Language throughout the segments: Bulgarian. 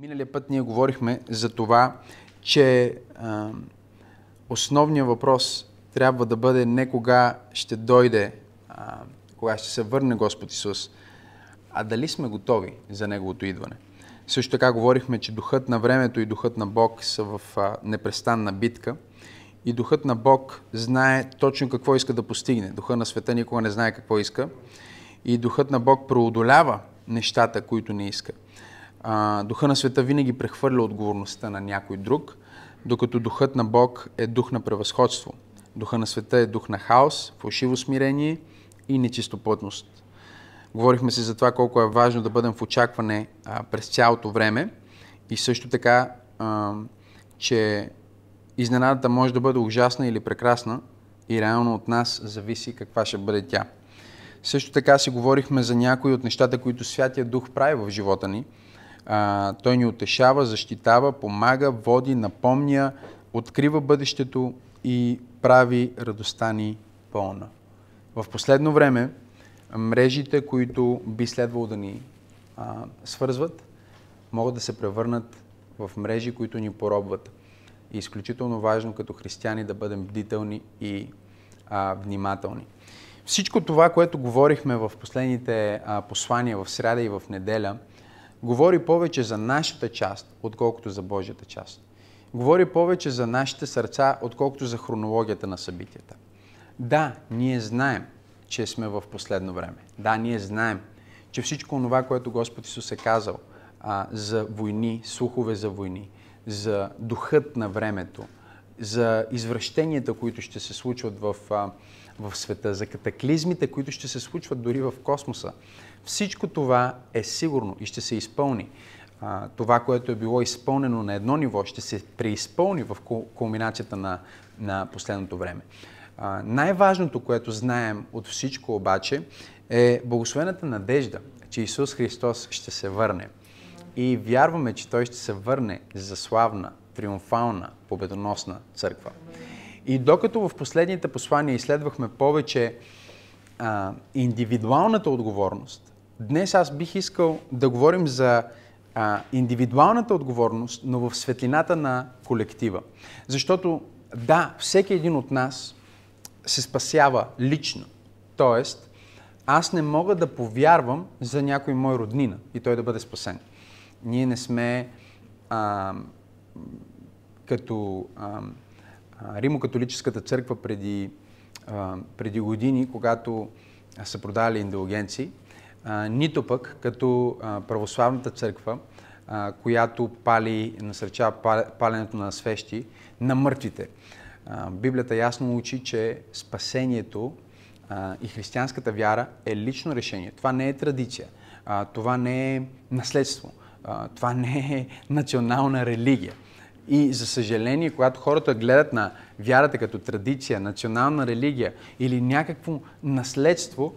Миналия път ние говорихме за това, че а, основният въпрос трябва да бъде не кога ще дойде, а, кога ще се върне Господ Исус, а дали сме готови за Неговото идване. Също така говорихме, че духът на времето и духът на Бог са в а, непрестанна битка и духът на Бог знае точно какво иска да постигне. Духът на света никога не знае какво иска и духът на Бог преодолява нещата, които не иска а, духа на света винаги прехвърля отговорността на някой друг, докато духът на Бог е дух на превъзходство. Духа на света е дух на хаос, фалшиво смирение и нечистоплътност. Говорихме се за това колко е важно да бъдем в очакване а, през цялото време и също така, а, че изненадата може да бъде ужасна или прекрасна и реално от нас зависи каква ще бъде тя. Също така си говорихме за някои от нещата, които Святия Дух прави в живота ни – а, той ни утешава, защитава, помага, води, напомня, открива бъдещето и прави радостта ни пълна. В последно време мрежите, които би следвало да ни а, свързват, могат да се превърнат в мрежи, които ни поробват. И изключително важно като християни да бъдем бдителни и а, внимателни. Всичко това, което говорихме в последните а, послания в сряда и в неделя, говори повече за нашата част, отколкото за Божията част. Говори повече за нашите сърца, отколкото за хронологията на събитията. Да, ние знаем, че сме в последно време. Да, ние знаем, че всичко това, което Господ Исус е казал а, за войни, слухове за войни, за духът на времето, за извращенията, които ще се случват в, а, в света, за катаклизмите, които ще се случват дори в космоса, всичко това е сигурно и ще се изпълни. А, това, което е било изпълнено на едно ниво, ще се преизпълни в кулминацията на, на последното време. Най-важното, което знаем от всичко обаче, е благословената надежда, че Исус Христос ще се върне. И вярваме, че Той ще се върне за славна, триумфална, победоносна църква. И докато в последните послания изследвахме повече а, индивидуалната отговорност, Днес аз бих искал да говорим за а, индивидуалната отговорност, но в светлината на колектива. Защото да, всеки един от нас се спасява лично. Тоест, аз не мога да повярвам за някой мой роднина и той да бъде спасен. Ние не сме а, като а, Римо-католическата църква преди, а, преди години, когато са продавали индулгенции, нито пък като православната църква, която пали, насърчава паленето на свещи на мъртвите. Библията ясно учи, че спасението и християнската вяра е лично решение. Това не е традиция, това не е наследство, това не е национална религия. И за съжаление, когато хората гледат на вярата като традиция, национална религия или някакво наследство,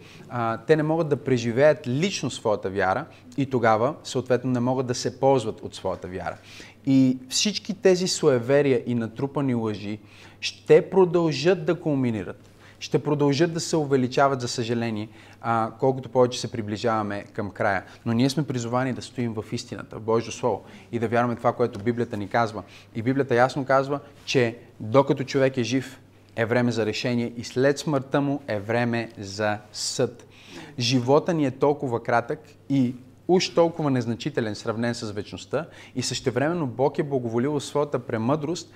те не могат да преживеят лично своята вяра и тогава, съответно, не могат да се ползват от своята вяра. И всички тези суеверия и натрупани лъжи ще продължат да кулминират ще продължат да се увеличават, за съжаление, а, колкото повече се приближаваме към края. Но ние сме призовани да стоим в истината, в Божието Слово и да вярваме това, което Библията ни казва. И Библията ясно казва, че докато човек е жив, е време за решение и след смъртта му е време за съд. Живота ни е толкова кратък и уж толкова незначителен, сравнен с вечността и същевременно Бог е благоволил своята премъдрост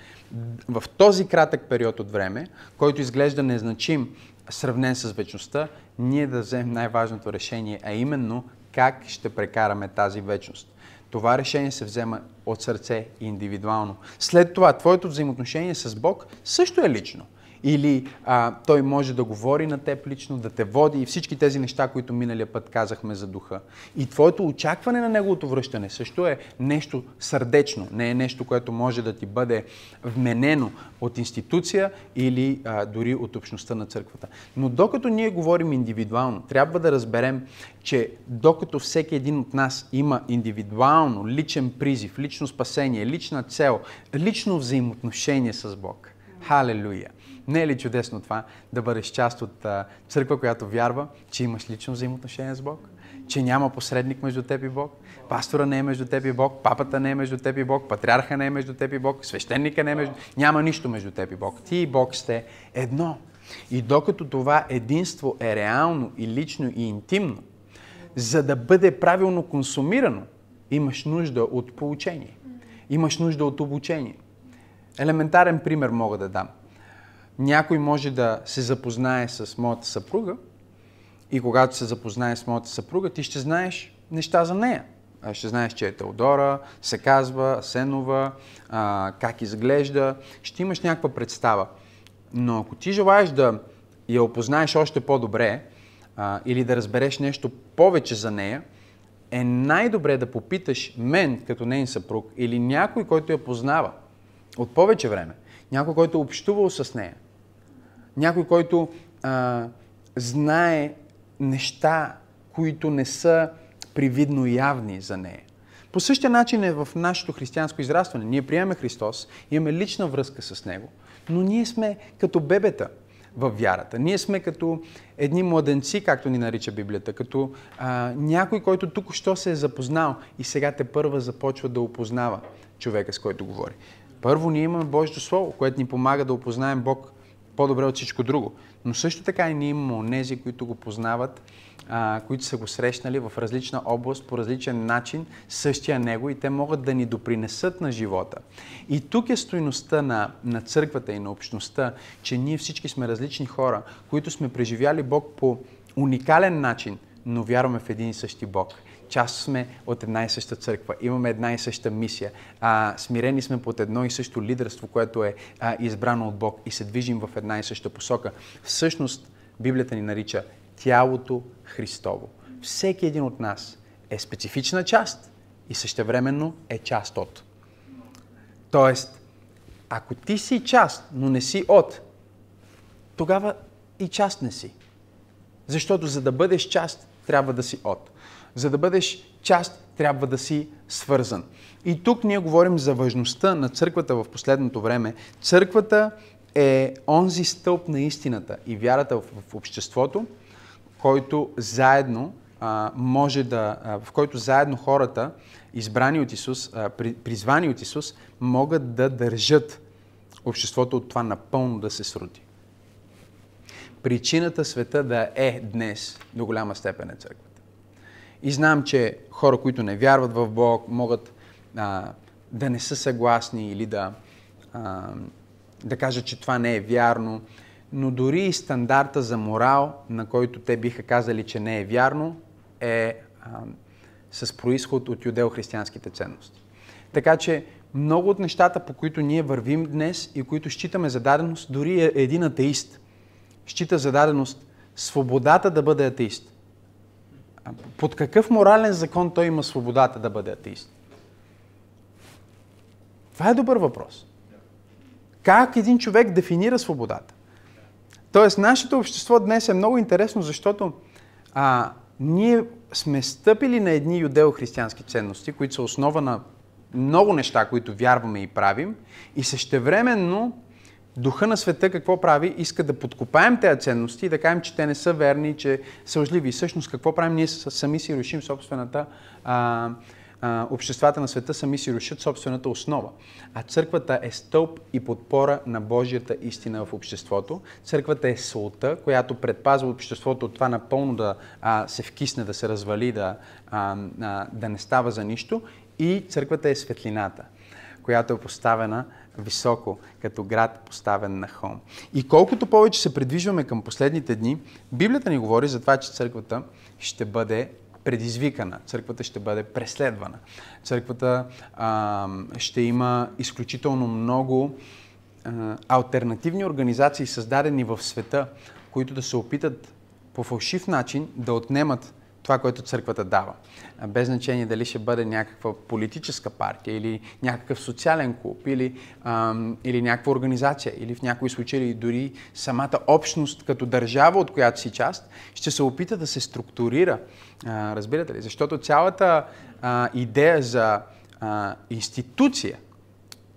в този кратък период от време, който изглежда незначим, сравнен с вечността, ние да вземем най-важното решение, а именно как ще прекараме тази вечност. Това решение се взема от сърце индивидуално. След това, твоето взаимоотношение с Бог също е лично или а, той може да говори на теб лично, да те води и всички тези неща, които миналия път казахме за духа. И твоето очакване на неговото връщане също е нещо сърдечно, не е нещо, което може да ти бъде вменено от институция или а, дори от общността на църквата. Но докато ние говорим индивидуално, трябва да разберем, че докато всеки един от нас има индивидуално, личен призив, лично спасение, лична цел, лично взаимоотношение с Бог, Халелуя! Не е ли чудесно това да бъдеш част от а, църква, която вярва, че имаш лично взаимоотношение с Бог? Че няма посредник между теб и Бог? Пастора не е между теб и Бог, папата не е между теб и Бог, патриарха не е между теб и Бог, свещеника не е между... Няма нищо между теб и Бог. Ти и Бог сте едно. И докато това единство е реално и лично и интимно, за да бъде правилно консумирано, имаш нужда от получение. Имаш нужда от обучение. Елементарен пример мога да дам. Някой може да се запознае с моята съпруга и когато се запознае с моята съпруга, ти ще знаеш неща за нея. Ще знаеш, че е Теодора, се казва, Сенова, а, как изглежда. Ще имаш някаква представа. Но ако ти желаеш да я опознаеш още по-добре а, или да разбереш нещо повече за нея, е най-добре да попиташ мен, като нейн съпруг, или някой, който я познава от повече време, някой, който е общувал с нея, някой, който а, знае неща, които не са привидно явни за нея. По същия начин е в нашето християнско израстване. Ние приемаме Христос, имаме лична връзка с Него, но ние сме като бебета в вярата. Ние сме като едни младенци, както ни нарича Библията, като а, някой, който тук що се е запознал и сега те първа започва да опознава човека, с който говори. Първо ние имаме Божието Слово, което ни помага да опознаем Бог по-добре от всичко друго. Но също така и ние имаме онези, които го познават, а, които са го срещнали в различна област, по различен начин, същия Него и те могат да ни допринесат на живота. И тук е стойността на, на църквата и на общността, че ние всички сме различни хора, които сме преживяли Бог по уникален начин, но вярваме в един и същи Бог. Част сме от една и съща църква, имаме една и съща мисия, а, смирени сме под едно и също лидерство, което е а, избрано от Бог и се движим в една и съща посока. Всъщност, Библията ни нарича тялото Христово. Всеки един от нас е специфична част и същевременно е част от. Тоест, ако ти си част, но не си от, тогава и част не си. Защото за да бъдеш част, трябва да си от. За да бъдеш част, трябва да си свързан. И тук ние говорим за важността на църквата в последното време. Църквата е онзи стълб на истината и вярата в, обществото, който заедно а, може да, а, в който заедно хората, избрани от Исус, а, при, призвани от Исус, могат да държат обществото от това напълно да се срути. Причината света да е днес до голяма степен е църквата. И знам, че хора, които не вярват в Бог, могат а, да не са съгласни или да, а, да кажат, че това не е вярно но дори и стандарта за морал, на който те биха казали, че не е вярно, е а, с происход от юдео-християнските ценности. Така че много от нещата, по които ние вървим днес и които считаме за даденост, дори е един атеист счита за даденост свободата да бъде атеист. Под какъв морален закон той има свободата да бъде атеист? Това е добър въпрос. Как един човек дефинира свободата? Тоест, нашето общество днес е много интересно, защото а, ние сме стъпили на едни юдео-християнски ценности, които са основа на много неща, които вярваме и правим, и същевременно духа на света какво прави? Иска да подкопаем тези ценности и да кажем, че те не са верни, че са лъжливи. И всъщност какво правим? Ние сами си рушим собствената а, обществата на света сами си рушат собствената основа. А църквата е стълб и подпора на Божията истина в обществото. Църквата е солта, която предпазва обществото от това напълно да а, се вкисне, да се развали, да, а, а, да не става за нищо. И църквата е светлината, която е поставена високо, като град поставен на холм. И колкото повече се придвижваме към последните дни, Библията ни говори за това, че църквата ще бъде предизвикана, църквата ще бъде преследвана. Църквата а, ще има изключително много а, альтернативни организации, създадени в света, които да се опитат по фалшив начин да отнемат това, което църквата дава. Без значение дали ще бъде някаква политическа партия или някакъв социален клуб или, ам, или някаква организация или в някои случаи дори самата общност като държава, от която си част, ще се опита да се структурира. А, разбирате ли? Защото цялата а, идея за а, институция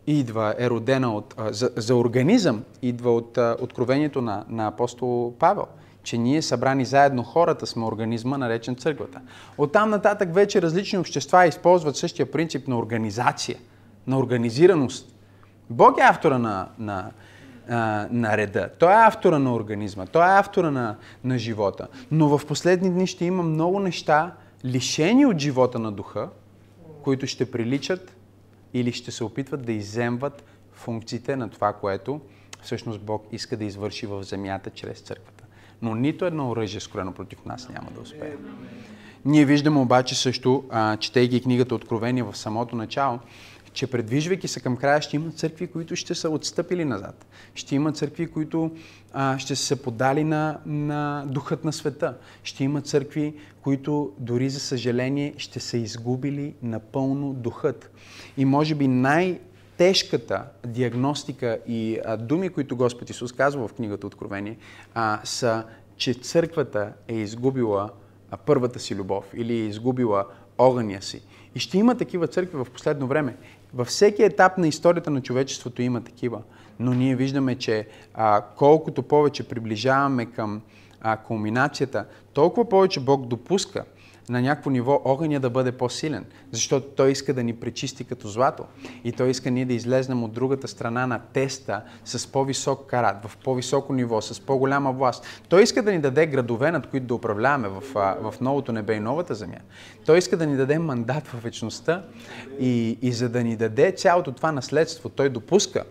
идва, е родена от, за, за организъм, идва от откровението на, на апостол Павел че ние събрани заедно хората сме организма, наречен църквата. Оттам нататък вече различни общества използват същия принцип на организация, на организираност. Бог е автора на, на, на реда. Той е автора на организма. Той е автора на, на живота. Но в последни дни ще има много неща, лишени от живота на духа, които ще приличат или ще се опитват да иземват функциите на това, което всъщност Бог иска да извърши в земята чрез църквата. Но нито едно оръжие, скорено против нас, няма да успее. Ние виждаме обаче също, четейки книгата Откровение в самото начало, че предвижвайки се към края, ще има църкви, които ще са отстъпили назад. Ще има църкви, които а, ще са се подали на, на духът на света. Ще има църкви, които дори за съжаление ще са изгубили напълно духът. И може би най- тежката диагностика и а, думи, които Господ Исус казва в книгата Откровение, а, са, че църквата е изгубила а, първата си любов или е изгубила огъня си. И ще има такива църкви в последно време. Във всеки етап на историята на човечеството има такива. Но ние виждаме, че а, колкото повече приближаваме към а, кулминацията, толкова повече Бог допуска на някакво ниво огъня да бъде по-силен, защото Той иска да ни пречисти като злато. И Той иска ние да излезнем от другата страна на теста с по-висок карат, в по-високо ниво, с по-голяма власт. Той иска да ни даде градове, над които да управляваме в, в новото небе и новата земя. Той иска да ни даде мандат в вечността и, и за да ни даде цялото това наследство, Той допуска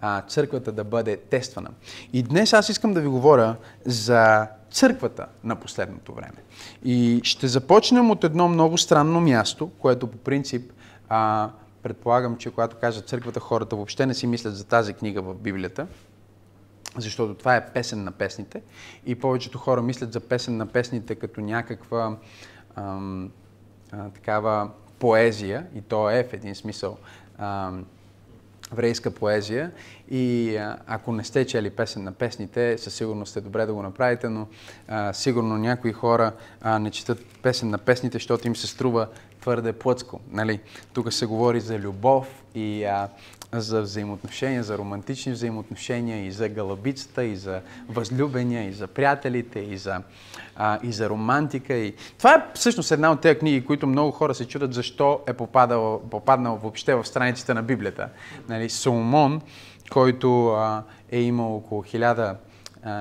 а, църквата да бъде тествана. И днес аз искам да ви говоря за църквата на последното време. И ще започнем от едно много странно място, което по принцип а, предполагам, че когато кажа църквата, хората въобще не си мислят за тази книга в Библията, защото това е песен на песните и повечето хора мислят за песен на песните като някаква ам, а, такава поезия, и то е в един смисъл ам, еврейска поезия и ако не сте чели песен на песните, със сигурност е добре да го направите, но а, сигурно някои хора а, не четат песен на песните, защото им се струва твърде плъцко. Нали? Тук се говори за любов и а, за взаимоотношения, за романтични взаимоотношения и за галабицата, и за възлюбения, и за приятелите, и за, а, и за романтика. И... Това е всъщност една от тези книги, които много хора се чудят защо е попадал, попаднал въобще в страниците на Библията. Нали, Соломон, който а, е имал около хиляда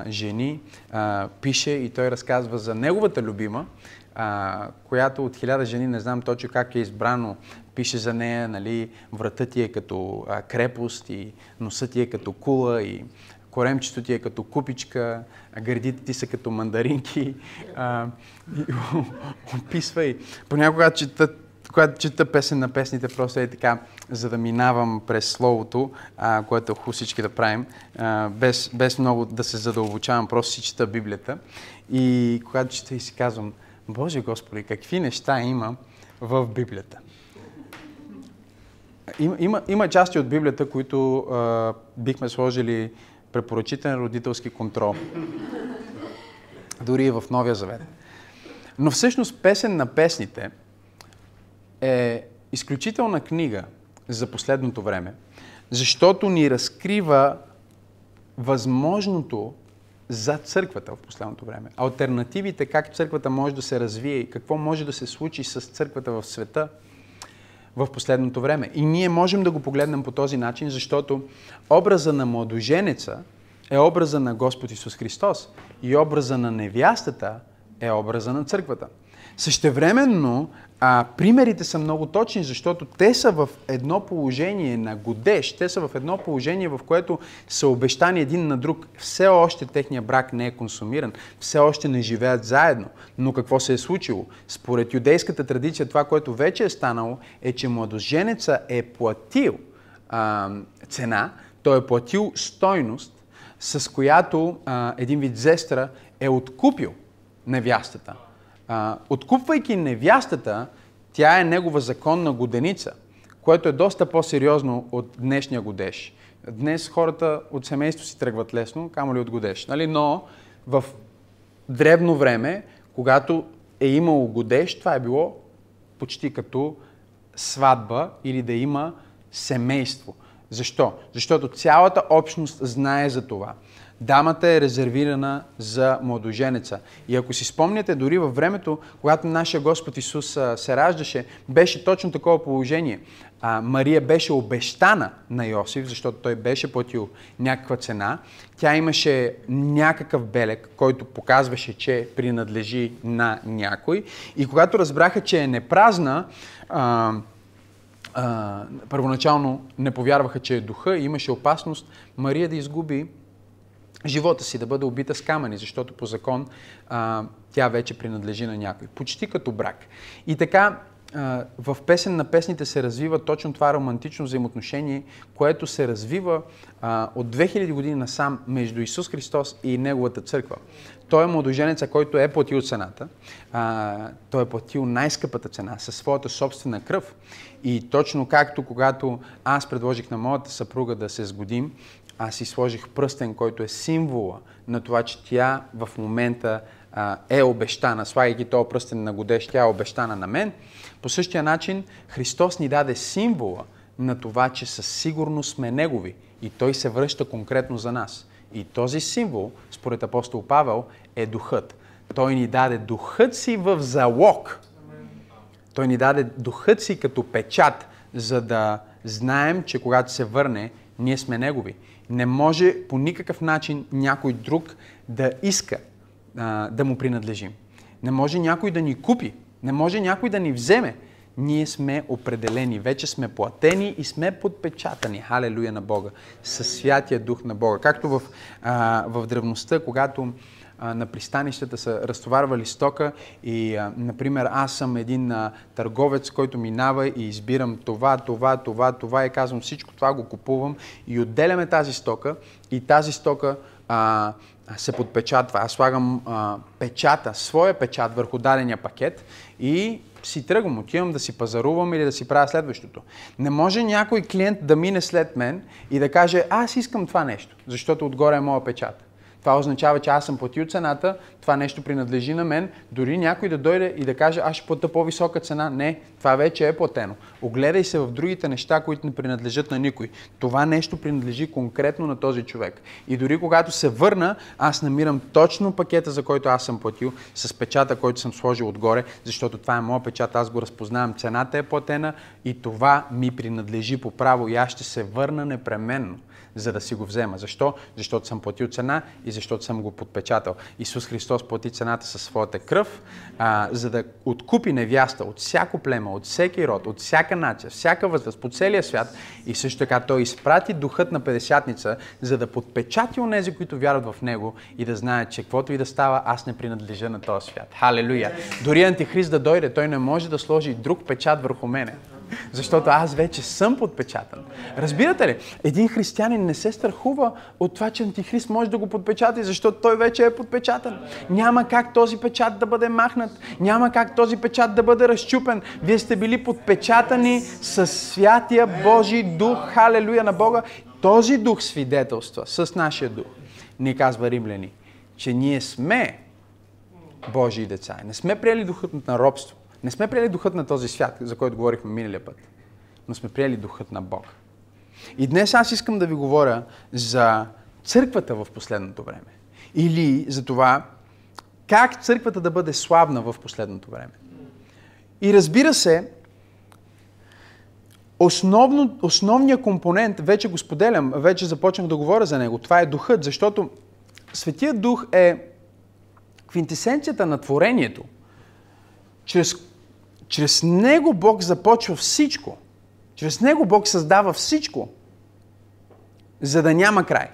жени, а, пише и той разказва за неговата любима, а, която от хиляда жени, не знам точно как е избрано, пише за нея, нали, врата ти е като а, крепост и носът ти е като кула и коремчето ти е като купичка, гърдите ти са като мандаринки. А, и, описва и понякога чета, когато чета песен на песните, просто е така, за да минавам през словото, а, което е всички да правим, а, без, без много да се задълбочавам, просто си чета Библията. И когато чета и си казвам, Боже Господи, какви неща има в Библията. Има, има, части от Библията, които а, бихме сложили препоръчителен родителски контрол. Дори и в Новия Завет. Но всъщност песен на песните е изключителна книга за последното време, защото ни разкрива възможното за църквата в последното време. Альтернативите как църквата може да се развие и какво може да се случи с църквата в света в последното време. И ние можем да го погледнем по този начин, защото образа на младоженеца е образа на Господ Исус Христос и образа на невястата е образа на църквата. Същевременно, а, примерите са много точни, защото те са в едно положение на годеж, те са в едно положение, в което са обещани един на друг. Все още техния брак не е консумиран, все още не живеят заедно. Но какво се е случило? Според юдейската традиция, това, което вече е станало, е, че младоженеца е платил а, цена, той е платил стойност, с която а, един вид зестра е откупил невястата а, откупвайки невястата, тя е негова законна годеница, което е доста по-сериозно от днешния годеж. Днес хората от семейство си тръгват лесно, камо ли от годеж. Нали? Но в древно време, когато е имало годеж, това е било почти като сватба или да има семейство. Защо? Защото цялата общност знае за това. Дамата е резервирана за младоженеца. И ако си спомняте, дори във времето, когато нашия Господ Исус се раждаше, беше точно такова положение. А, Мария беше обещана на Йосиф, защото той беше платил някаква цена. Тя имаше някакъв белег, който показваше, че принадлежи на някой. И когато разбраха, че е непразна, а, а, първоначално не повярваха, че е духа и имаше опасност Мария да изгуби живота си, да бъде убита с камъни, защото по закон а, тя вече принадлежи на някой. Почти като брак. И така, а, в песен на песните се развива точно това романтично взаимоотношение, което се развива а, от 2000 години насам между Исус Христос и Неговата църква. Той е младоженеца, който е платил цената. А, той е платил най-скъпата цена със своята собствена кръв. И точно както когато аз предложих на моята съпруга да се сгодим, аз си сложих пръстен, който е символа на това, че тя в момента а, е обещана. Слагайки този пръстен на годеж, тя е обещана на мен. По същия начин Христос ни даде символа на това, че със сигурност сме Негови и Той се връща конкретно за нас. И този символ, според апостол Павел, е духът. Той ни даде духът си в залог. Той ни даде духът си като печат, за да знаем, че когато се върне, ние сме Негови. Не може по никакъв начин някой друг да иска а, да му принадлежим. Не може някой да ни купи. Не може някой да ни вземе. Ние сме определени, вече сме платени и сме подпечатани. Халелуя на Бога. Със святия дух на Бога. Както в, а, в древността, когато на пристанищата са разтоварвали стока и, например, аз съм един търговец, който минава и избирам това, това, това, това и казвам всичко това го купувам и отделяме тази стока и тази стока а, се подпечатва. Аз слагам а, печата, своя печат върху дадения пакет и си тръгвам, отивам да си пазарувам или да си правя следващото. Не може някой клиент да мине след мен и да каже, аз искам това нещо, защото отгоре е моя печат. Това означава, че аз съм платил цената, това нещо принадлежи на мен. Дори някой да дойде и да каже, аз ще плата по-висока цена. Не, това вече е платено. Огледай се в другите неща, които не принадлежат на никой. Това нещо принадлежи конкретно на този човек. И дори когато се върна, аз намирам точно пакета, за който аз съм платил, с печата, който съм сложил отгоре, защото това е моят печат, аз го разпознавам, цената е платена и това ми принадлежи по право и аз ще се върна непременно за да си го взема. Защо? Защото съм платил цена и защото съм го подпечатал. Исус Христос плати цената със своята кръв, а, за да откупи невяста от всяко плема, от всеки род, от всяка нация, всяка възраст, по целия свят. И също така Той изпрати духът на Педесятница, за да подпечати онези, които вярват в Него и да знаят, че каквото и да става, аз не принадлежа на този свят. Халелуя! Дори Антихрист да дойде, той не може да сложи друг печат върху мене. Защото аз вече съм подпечатан. Разбирате ли? Един християнин не се страхува от това, че антихрист може да го подпечата, защото той вече е подпечатан. Няма как този печат да бъде махнат. Няма как този печат да бъде разчупен. Вие сте били подпечатани с святия Божий дух. Халелуя на Бога. Този дух свидетелства с нашия дух. Ни казва римляни, че ние сме Божии деца. Не сме приели духът на робство не сме приели духът на този свят, за който говорихме миналия път, но сме приели духът на Бог. И днес аз искам да ви говоря за църквата в последното време. Или за това как църквата да бъде славна в последното време. И разбира се, основно, основният компонент, вече го споделям, вече започнах да говоря за него, това е духът, защото Светия Дух е квинтесенцията на творението, чрез чрез Него Бог започва всичко. Чрез Него Бог създава всичко, за да няма край.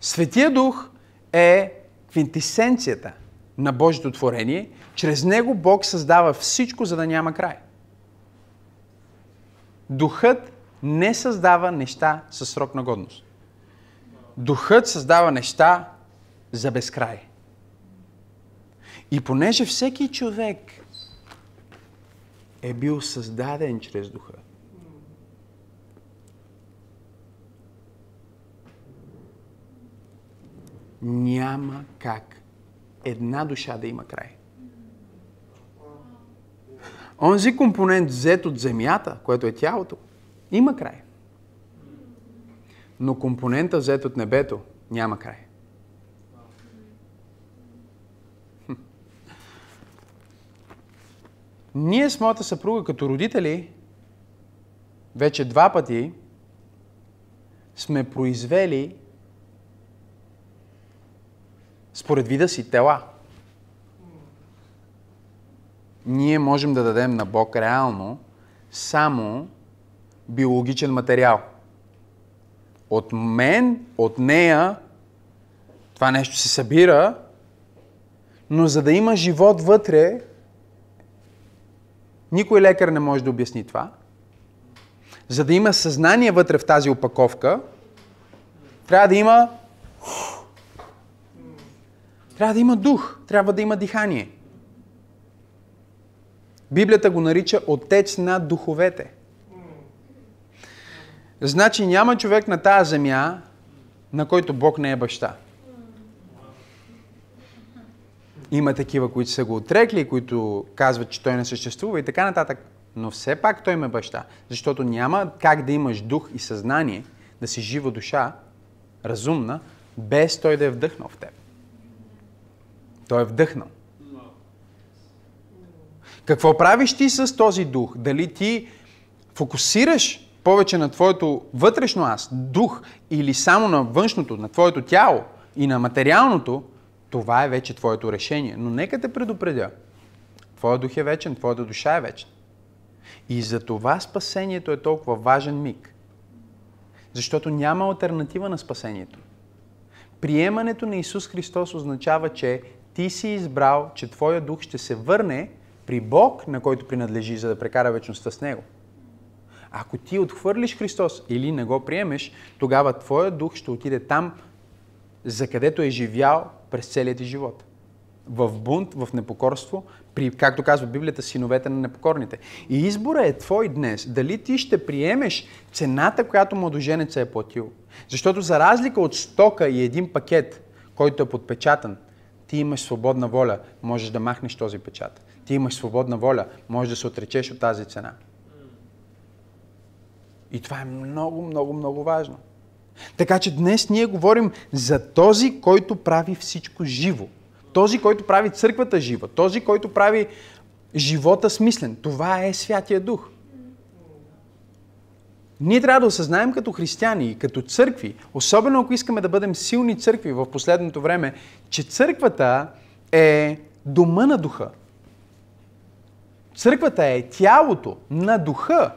Светия Дух е квинтисенцията на Божието творение. Чрез Него Бог създава всичко, за да няма край. Духът не създава неща със срок на годност. Духът създава неща за безкрай. И понеже всеки човек е бил създаден чрез духа, няма как една душа да има край. Онзи компонент взет от земята, което е тялото, има край. Но компонента взет от небето няма край. Ние с моята съпруга като родители вече два пъти сме произвели според вида си тела. Ние можем да дадем на Бог реално само биологичен материал. От мен, от нея, това нещо се събира, но за да има живот вътре, никой лекар не може да обясни това. За да има съзнание вътре в тази опаковка, трябва да има трябва да има дух, трябва да има дихание. Библията го нарича Отец на духовете. Значи няма човек на тази земя, на който Бог не е баща. Има такива, които са го отрекли, които казват, че той не съществува и така нататък. Но все пак той ме баща. Защото няма как да имаш дух и съзнание, да си жива душа, разумна, без той да е вдъхнал в теб. Той е вдъхнал. Какво правиш ти с този дух? Дали ти фокусираш повече на твоето вътрешно аз, дух, или само на външното, на твоето тяло и на материалното, това е вече твоето решение. Но нека те предупредя. Твоя дух е вечен, твоята душа е вечна. И за това спасението е толкова важен миг. Защото няма альтернатива на спасението. Приемането на Исус Христос означава, че ти си избрал, че Твоя дух ще се върне при Бог, на който принадлежи, за да прекара вечността с Него. Ако ти отхвърлиш Христос или не го приемеш, тогава Твоя дух ще отиде там, за където е живял през целият ти живот. В бунт, в непокорство, при, както казва Библията, синовете на непокорните. И избора е твой днес. Дали ти ще приемеш цената, която младоженеца е платил. Защото за разлика от стока и един пакет, който е подпечатан, ти имаш свободна воля, можеш да махнеш този печат. Ти имаш свободна воля, можеш да се отречеш от тази цена. И това е много, много, много важно. Така че днес ние говорим за този, който прави всичко живо. Този, който прави църквата жива. Този, който прави живота смислен. Това е Святия Дух. Ние трябва да осъзнаем като християни и като църкви, особено ако искаме да бъдем силни църкви в последното време, че църквата е дома на духа. Църквата е тялото на духа.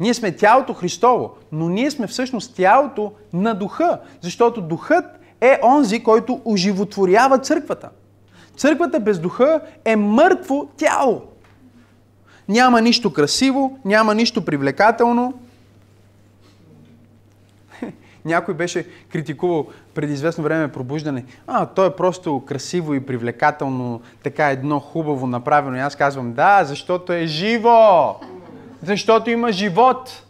Ние сме тялото Христово, но ние сме всъщност тялото на духа, защото духът е онзи, който оживотворява църквата. Църквата без духа е мъртво тяло. Няма нищо красиво, няма нищо привлекателно. Някой беше критикувал преди известно време пробуждане. А, то е просто красиво и привлекателно, така едно хубаво направено. И аз казвам, да, защото е живо. Защото има живот.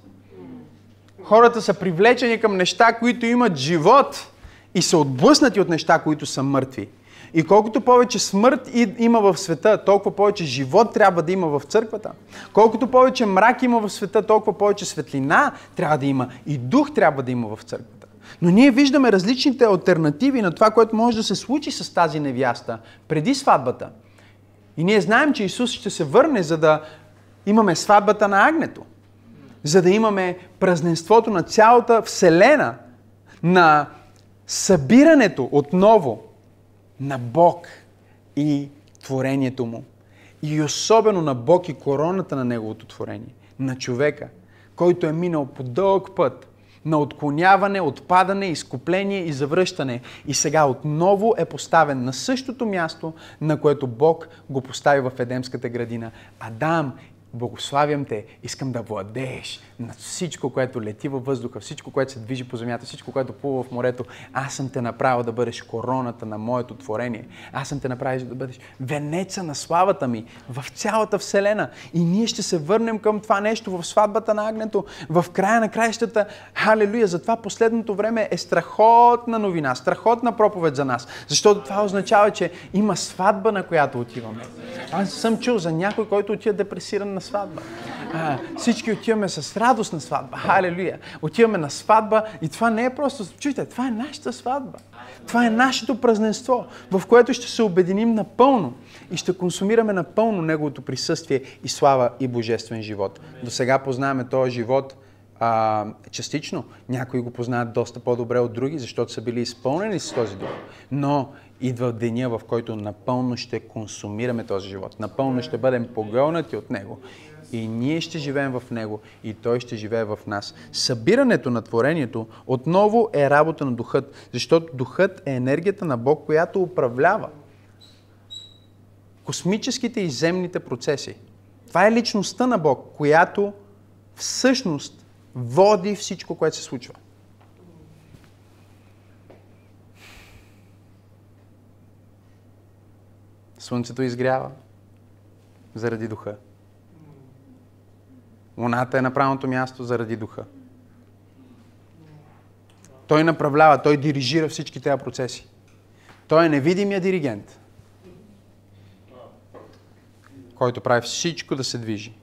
Хората са привлечени към неща, които имат живот и са отблъснати от неща, които са мъртви. И колкото повече смърт има в света, толкова повече живот трябва да има в църквата. Колкото повече мрак има в света, толкова повече светлина трябва да има и дух трябва да има в църквата. Но ние виждаме различните альтернативи на това, което може да се случи с тази невяста преди сватбата. И ние знаем, че Исус ще се върне, за да имаме сватбата на агнето. За да имаме празненството на цялата Вселена, на събирането отново на Бог и творението му. И особено на Бог и короната на Неговото творение. На човека, който е минал по дълъг път на отклоняване, отпадане, изкупление и завръщане. И сега отново е поставен на същото място, на което Бог го постави в Едемската градина. Адам, благославям те, искам да владееш, над всичко, което лети във въздуха, всичко, което се движи по земята, всичко, което плува в морето. Аз съм те направил да бъдеш короната на моето творение. Аз съм те направил да бъдеш венеца на славата ми в цялата вселена. И ние ще се върнем към това нещо в сватбата на Агнето, в края на краищата. Халелуя! Затова последното време е страхотна новина, страхотна проповед за нас. Защото това означава, че има сватба, на която отиваме. Аз съм чул за някой, който отива депресиран на сватба. А, всички отиваме с радост на сватба. Халелуя! Отиваме на сватба и това не е просто... Чуйте, това е нашата сватба. Това е нашето празненство, в което ще се обединим напълно и ще консумираме напълно Неговото присъствие и слава и божествен живот. До сега познаваме този живот а, частично. Някои го познават доста по-добре от други, защото са били изпълнени с този дух. Но идва деня, в който напълно ще консумираме този живот. Напълно ще бъдем погълнати от него. И ние ще живеем в него, и той ще живее в нас. Събирането на творението отново е работа на духът, защото духът е енергията на Бог, която управлява космическите и земните процеси. Това е личността на Бог, която всъщност води всичко, което се случва. Слънцето изгрява заради духа. Луната е на правилното място заради духа. Той направлява, той дирижира всички тези процеси. Той е невидимия диригент, който прави всичко да се движи.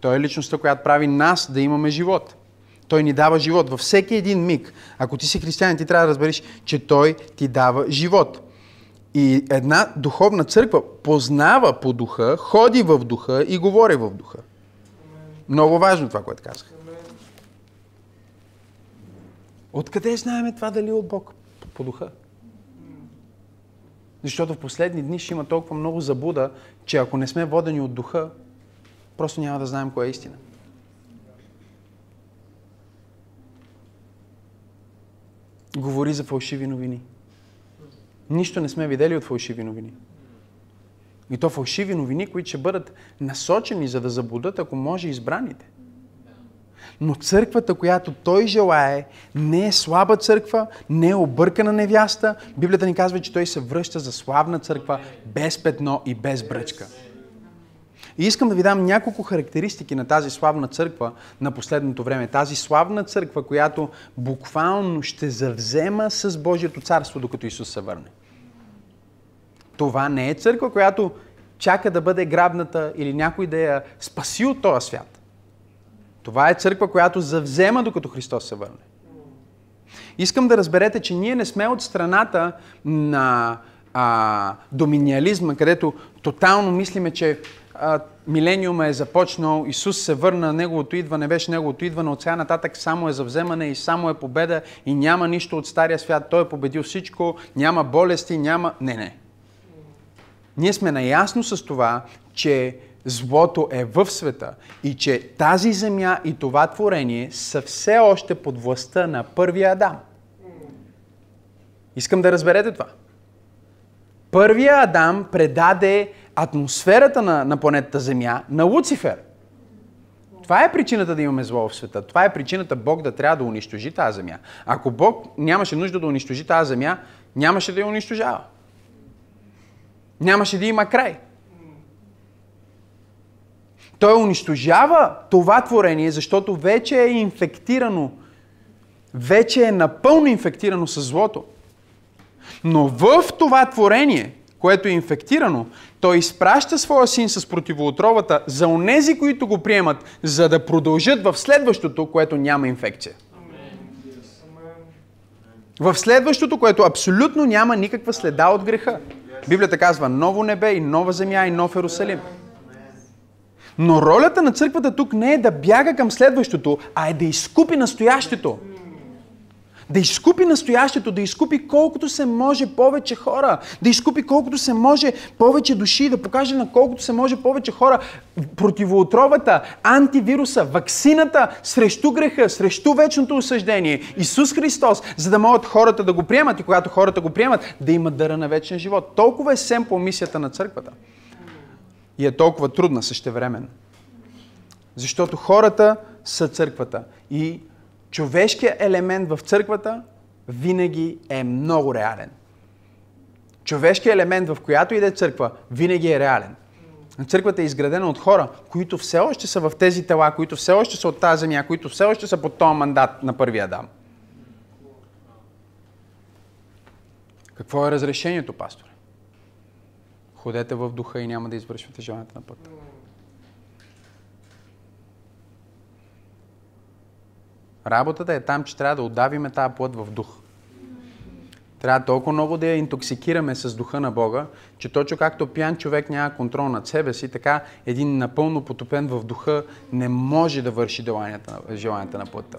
Той е личността, която прави нас да имаме живот. Той ни дава живот във всеки един миг. Ако ти си християнин, ти трябва да разбереш, че Той ти дава живот. И една духовна църква познава по духа, ходи в духа и говори в духа. Много важно това, което казах. Откъде знаеме това дали е от Бог? По духа. Защото в последни дни ще има толкова много забуда, че ако не сме водени от духа, просто няма да знаем кое е истина. Говори за фалшиви новини. Нищо не сме видели от фалшиви новини. И то фалшиви новини, които ще бъдат насочени, за да заблудат, ако може, избраните. Но църквата, която той желае, не е слаба църква, не е объркана невяста. Библията ни казва, че той се връща за славна църква, без петно и без бръчка. И искам да ви дам няколко характеристики на тази славна църква на последното време. Тази славна църква, която буквално ще завзема с Божието царство, докато Исус се върне. Това не е църква, която чака да бъде грабната или някой да я спаси от този свят. Това е църква, която завзема докато Христос се върне. Искам да разберете, че ние не сме от страната на а, доминиализма, където тотално мислиме, че а, милениума е започнал, Исус се върна, Неговото идване беше Неговото идване, от сега нататък само е за вземане и само е победа и няма нищо от стария свят. Той е победил всичко, няма болести, няма... Не, не. Ние сме наясно с това, че злото е в света и че тази земя и това творение са все още под властта на първия Адам. Искам да разберете това. Първия Адам предаде атмосферата на, на планетата Земя на Луцифер. Това е причината да имаме зло в света. Това е причината Бог да трябва да унищожи тази земя. Ако Бог нямаше нужда да унищожи тази земя, нямаше да я унищожава. Нямаше да има край. Той унищожава това творение, защото вече е инфектирано. Вече е напълно инфектирано с злото. Но в това творение, което е инфектирано, той изпраща своя син с противоотровата за онези, които го приемат, за да продължат в следващото, което няма инфекция. В следващото, което абсолютно няма никаква следа от греха. Библията казва ново небе и нова земя и нов Ерусалим. Но ролята на църквата тук не е да бяга към следващото, а е да изкупи настоящето. Да изкупи настоящето, да изкупи колкото се може повече хора, да изкупи колкото се може повече души, да покаже на колкото се може повече хора противоотровата, антивируса, ваксината срещу греха, срещу вечното осъждение. Исус Христос, за да могат хората да го приемат и когато хората го приемат, да имат дъра на вечен живот. Толкова е семпо мисията на църквата. И е толкова трудна същевременно. Защото хората са църквата. И човешкият елемент в църквата винаги е много реален. Човешкият елемент, в която иде църква, винаги е реален. Църквата е изградена от хора, които все още са в тези тела, които все още са от тази земя, които все още са под този мандат на първия Адам. Какво е разрешението, пасторе? Ходете в духа и няма да извършвате желанието на пътя. Работата е там, че трябва да отдавиме тази плът в дух. Трябва толкова много да я интоксикираме с духа на Бога, че точно както пиян човек няма контрол над себе си, така един напълно потопен в духа не може да върши желанията, на плътта.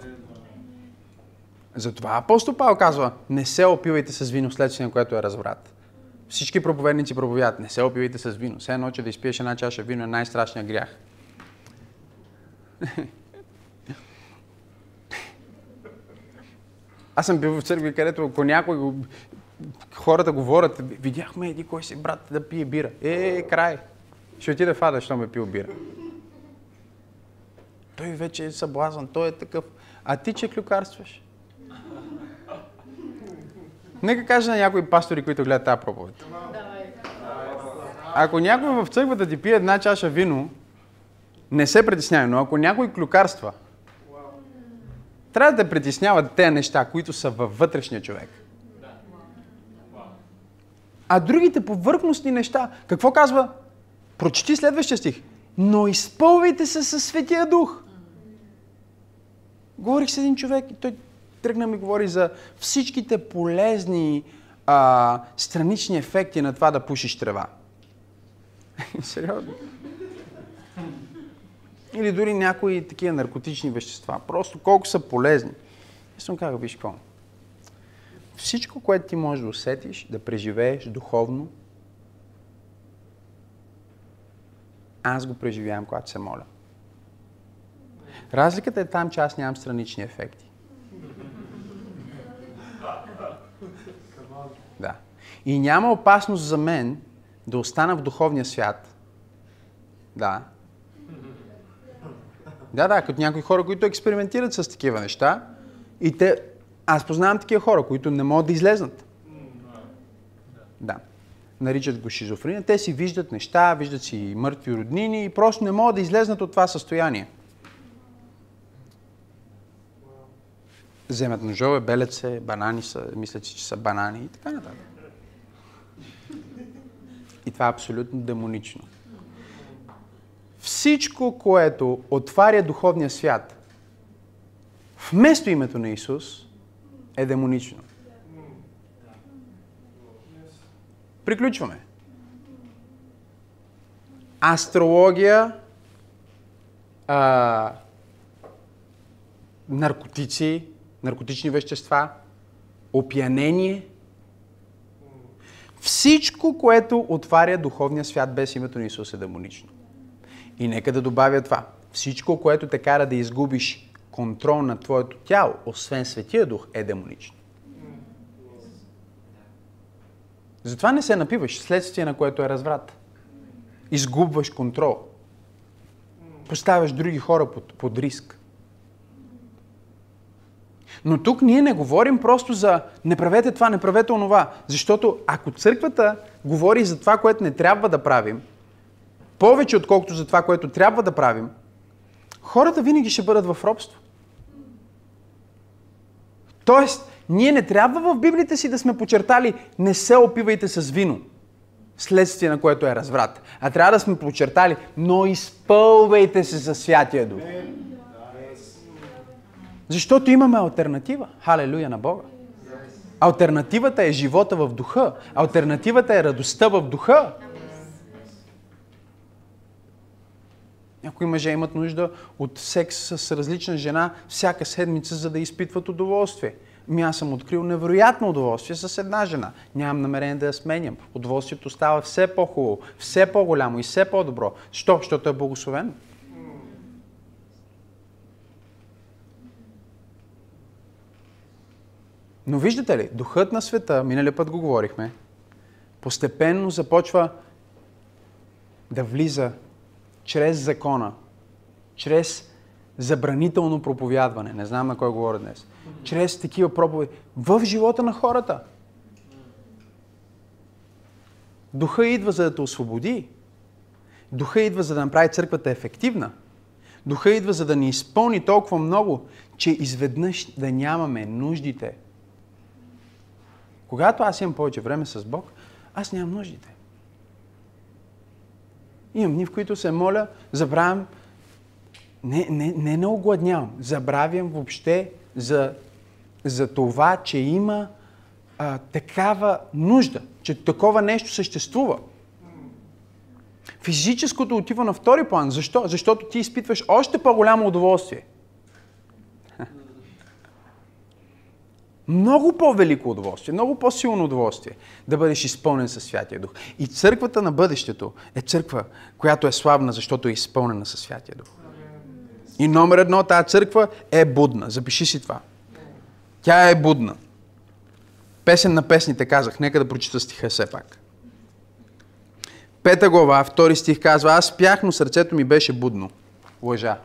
Затова апостол Павел казва, не се опивайте с вино, следствие което е разврат. Всички проповедници проповядат, не се опивайте с вино. Все едно, че да изпиеш една чаша вино е най-страшният грях. Аз съм бил в църкви, където ако някой хората говорят, видяхме еди кой си брат да пие бира. Е, край. Ще отида в ада, що ме пил бира. Той вече е съблазан, той е такъв. А ти че клюкарстваш? Нека кажа на някои пастори, които гледат тази проповед. Ако някой в църквата ти пие една чаша вино, не се притеснявай, но ако някой клюкарства, трябва да те притесняват тези неща, които са във вътрешния човек. А другите повърхностни неща, какво казва? Прочети следващия стих. Но изпълвайте се със Светия Дух. Говорих с един човек и той тръгна ми говори за всичките полезни а, странични ефекти на това да пушиш трева. Сериозно. Или дори някои такива наркотични вещества. Просто колко са полезни. И съм казал, виж какво. Всичко, което ти можеш да усетиш, да преживееш духовно, аз го преживявам, когато се моля. Разликата е там, че аз нямам странични ефекти. Да. И няма опасност за мен да остана в духовния свят. Да. Да, да, като някои хора, които експериментират с такива неща. И те, аз познавам такива хора, които не могат да излезнат. Да. Наричат го шизофрения. Те си виждат неща, виждат си мъртви роднини и просто не могат да излезнат от това състояние. Вземат ножове, белят се, банани са, мислят, че са банани и така нататък. И това е абсолютно демонично. Всичко, което отваря духовния свят, вместо името на Исус, е демонично. Приключваме. Астрология, а, наркотици, наркотични вещества, опиянение. Всичко, което отваря духовния свят без името на Исус е демонично. И нека да добавя това. Всичко, което те кара да изгубиш контрол на твоето тяло, освен Светия Дух, е демонично. Затова не се напиваш, следствие на което е разврат. Изгубваш контрол. Поставяш други хора под, под риск. Но тук ние не говорим просто за не правете това, не правете онова. Защото ако църквата говори за това, което не трябва да правим, повече отколкото за това, което трябва да правим, хората винаги ще бъдат в робство. Тоест, ние не трябва в Библията си да сме почертали не се опивайте с вино, следствие на което е разврат. А трябва да сме почертали, но изпълвайте се със Святия Дух. Защото имаме альтернатива. Халелуя на Бога. Альтернативата е живота в духа. Альтернативата е радостта в духа. Някои мъже имат нужда от секс с различна жена всяка седмица, за да изпитват удоволствие. Ми аз съм открил невероятно удоволствие с една жена. Нямам намерение да я сменям. Удоволствието става все по-хубаво, все по-голямо и все по-добро. Що? Защото е благословено. Но виждате ли, духът на света, миналия път го говорихме, постепенно започва да влиза чрез закона, чрез забранително проповядване, не знам на кой говоря днес, чрез такива проповеди в живота на хората. Духа идва за да те освободи. Духа идва за да направи църквата ефективна. Духа идва за да ни изпълни толкова много, че изведнъж да нямаме нуждите. Когато аз имам повече време с Бог, аз нямам нуждите. Имам дни, в които се моля, забравям, не, не, не, не огладнявам, забравям въобще за, за това, че има а, такава нужда, че такова нещо съществува. Физическото отива на втори план. Защо? Защото ти изпитваш още по-голямо удоволствие. Много по-велико удоволствие, много по-силно удоволствие да бъдеш изпълнен със Святия Дух. И църквата на бъдещето е църква, която е славна, защото е изпълнена със Святия Дух. И номер едно, тази църква е будна. Запиши си това. Тя е будна. Песен на песните казах, нека да прочита стиха все пак. Пета глава, втори стих казва, аз спях, но сърцето ми беше будно. Лъжа.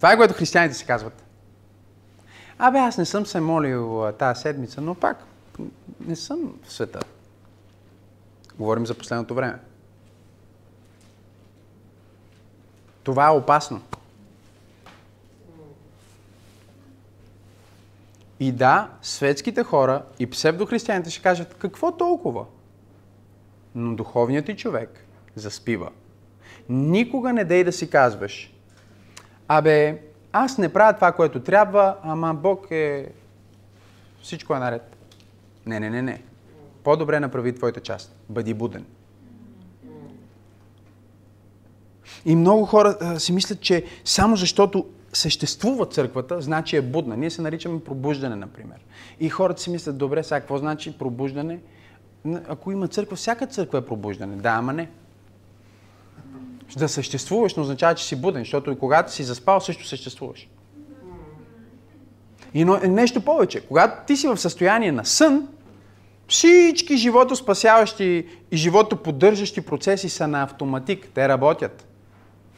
Това е което християните си казват. Абе, аз не съм се молил тази седмица, но пак не съм в света. Говорим за последното време. Това е опасно. И да, светските хора и псевдохристияните ще кажат, какво толкова? Но духовният ти човек заспива. Никога не дей да си казваш, абе, аз не правя това, което трябва, ама Бог е... Всичко е наред. Не, не, не, не. По-добре направи твоята част. Бъди буден. И много хора а, си мислят, че само защото съществува църквата, значи е будна. Ние се наричаме пробуждане, например. И хората си мислят, добре, сега какво значи пробуждане? Ако има църква, всяка църква е пробуждане. Да, ама не. Да съществуваш не означава, че си буден, защото и когато си заспал, също съществуваш. И нещо повече. Когато ти си в състояние на сън, всички животоспасяващи и животоподдържащи процеси са на автоматик. Те работят.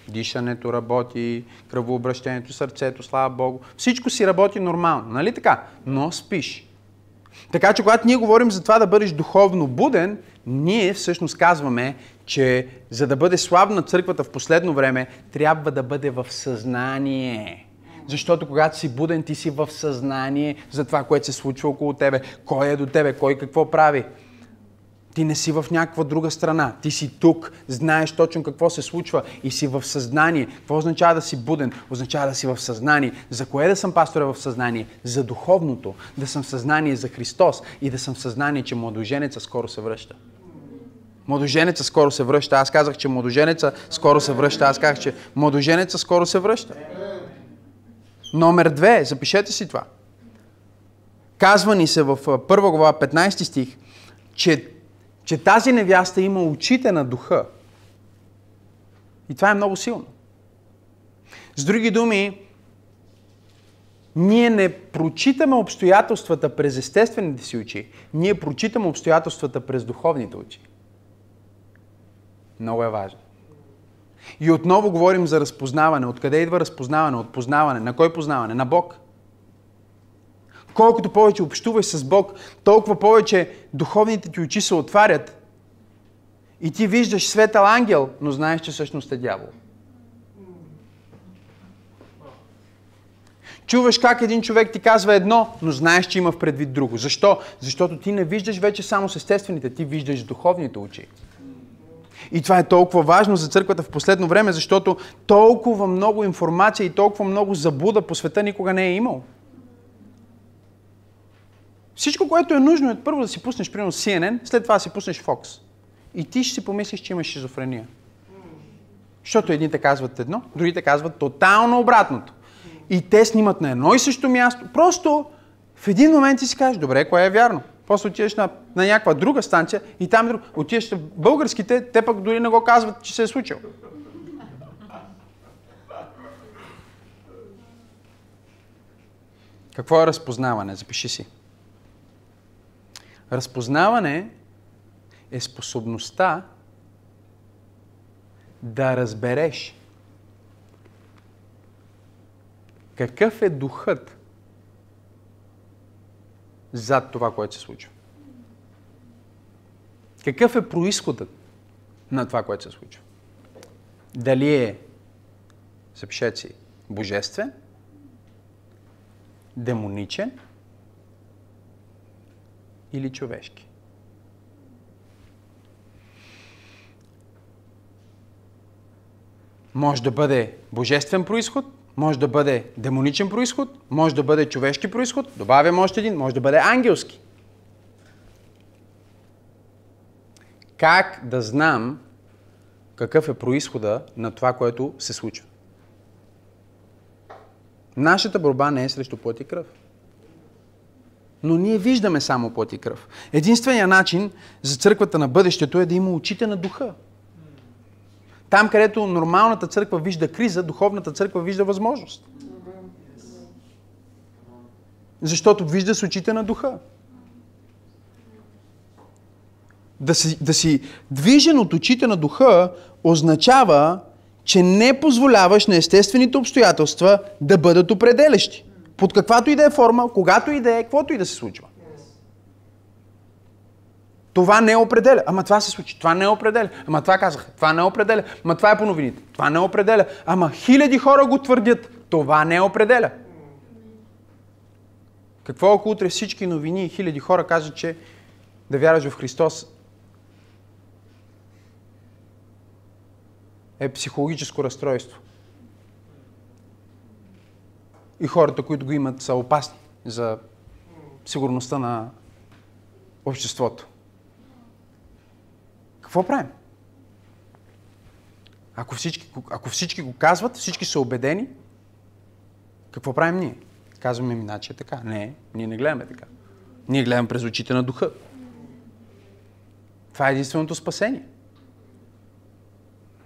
Дишането работи, кръвообращението, сърцето, слава Богу. Всичко си работи нормално, нали така? Но спиш. Така че когато ние говорим за това да бъдеш духовно буден, ние всъщност казваме, че за да бъде слабна църквата в последно време, трябва да бъде в съзнание. Защото когато си буден, ти си в съзнание за това, което се случва около тебе. Кой е до тебе, кой какво прави. Ти не си в някаква друга страна. Ти си тук, знаеш точно какво се случва и си в съзнание. Какво означава да си буден? Означава да си в съзнание. За кое да съм пастора в съзнание? За духовното. Да съм в съзнание за Христос и да съм в съзнание, че младоженеца скоро се връща. Младоженеца скоро се връща. Аз казах, че младоженеца скоро се връща. Аз казах, че младоженеца скоро се връща. Номер две, запишете си това. Казва ни се в първа глава, 15 стих, че че тази невяста има очите на духа. И това е много силно. С други думи, ние не прочитаме обстоятелствата през естествените си очи, ние прочитаме обстоятелствата през духовните очи. Много е важно. И отново говорим за разпознаване. Откъде идва разпознаване? От познаване. На кой познаване? На Бог. Колкото повече общуваш с Бог, толкова повече духовните ти очи се отварят и ти виждаш светъл ангел, но знаеш, че всъщност е дявол. Чуваш как един човек ти казва едно, но знаеш, че има в предвид друго. Защо? Защото ти не виждаш вече само с естествените, ти виждаш духовните очи. И това е толкова важно за църквата в последно време, защото толкова много информация и толкова много забуда по света никога не е имал. Всичко, което е нужно е първо да си пуснеш, примерно, CNN, след това да си пуснеш Fox. И ти ще си помислиш, че имаш шизофрения. Защото едните казват едно, другите казват тотално обратното. И те снимат на едно и също място. Просто в един момент ти си кажеш, добре, кое е вярно? После отидеш на, на някаква друга станция и там друг... отидеш в българските, те пък дори не го казват, че се е случило. Какво е разпознаване? Запиши си. Разпознаване е способността да разбереш какъв е духът зад това, което се случва. Какъв е происходът на това, което се случва? Дали е, запишете си, божествен, демоничен или човешки? Може да бъде божествен происход, може да бъде демоничен происход, може да бъде човешки происход, добавям още един, може да бъде ангелски. Как да знам какъв е происхода на това, което се случва? Нашата борба не е срещу плът и кръв. Но ние виждаме само плът и кръв. Единственият начин за църквата на бъдещето е да има очите на духа. Там, където нормалната църква вижда криза, духовната църква вижда възможност. Защото вижда с очите на духа. Да си, да си движен от очите на духа означава, че не позволяваш на естествените обстоятелства да бъдат определящи. Под каквато и да е форма, когато и да е, каквото и да се случва. Това не определя. Ама това се случи. Това не определя. Ама това казах. Това не определя. Ама това е по новините. Това не определя. Ама хиляди хора го твърдят. Това не определя. Какво ако утре всички новини и хиляди хора кажат, че да вярваш в Христос е психологическо разстройство? И хората, които го имат, са опасни за сигурността на обществото. Какво правим? Ако всички, ако всички го казват, всички са убедени, какво правим ние? Казваме ми, значи е така. Не, ние не гледаме така. Ние гледаме през очите на духа. Това е единственото спасение.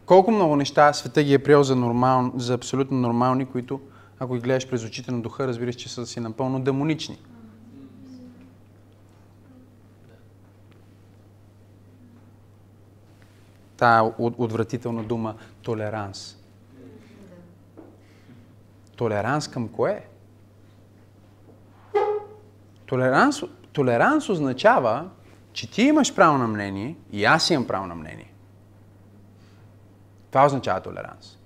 Колко много неща света ги е приел за, нормал, за абсолютно нормални, които, ако ги гледаш през очите на духа, разбираш, че са си напълно демонични. Тая отвратителна дума толеранс. Толеранс към кое? Толеранс, толеранс означава, че ти имаш право на мнение и аз имам право на мнение. Това означава толеранс.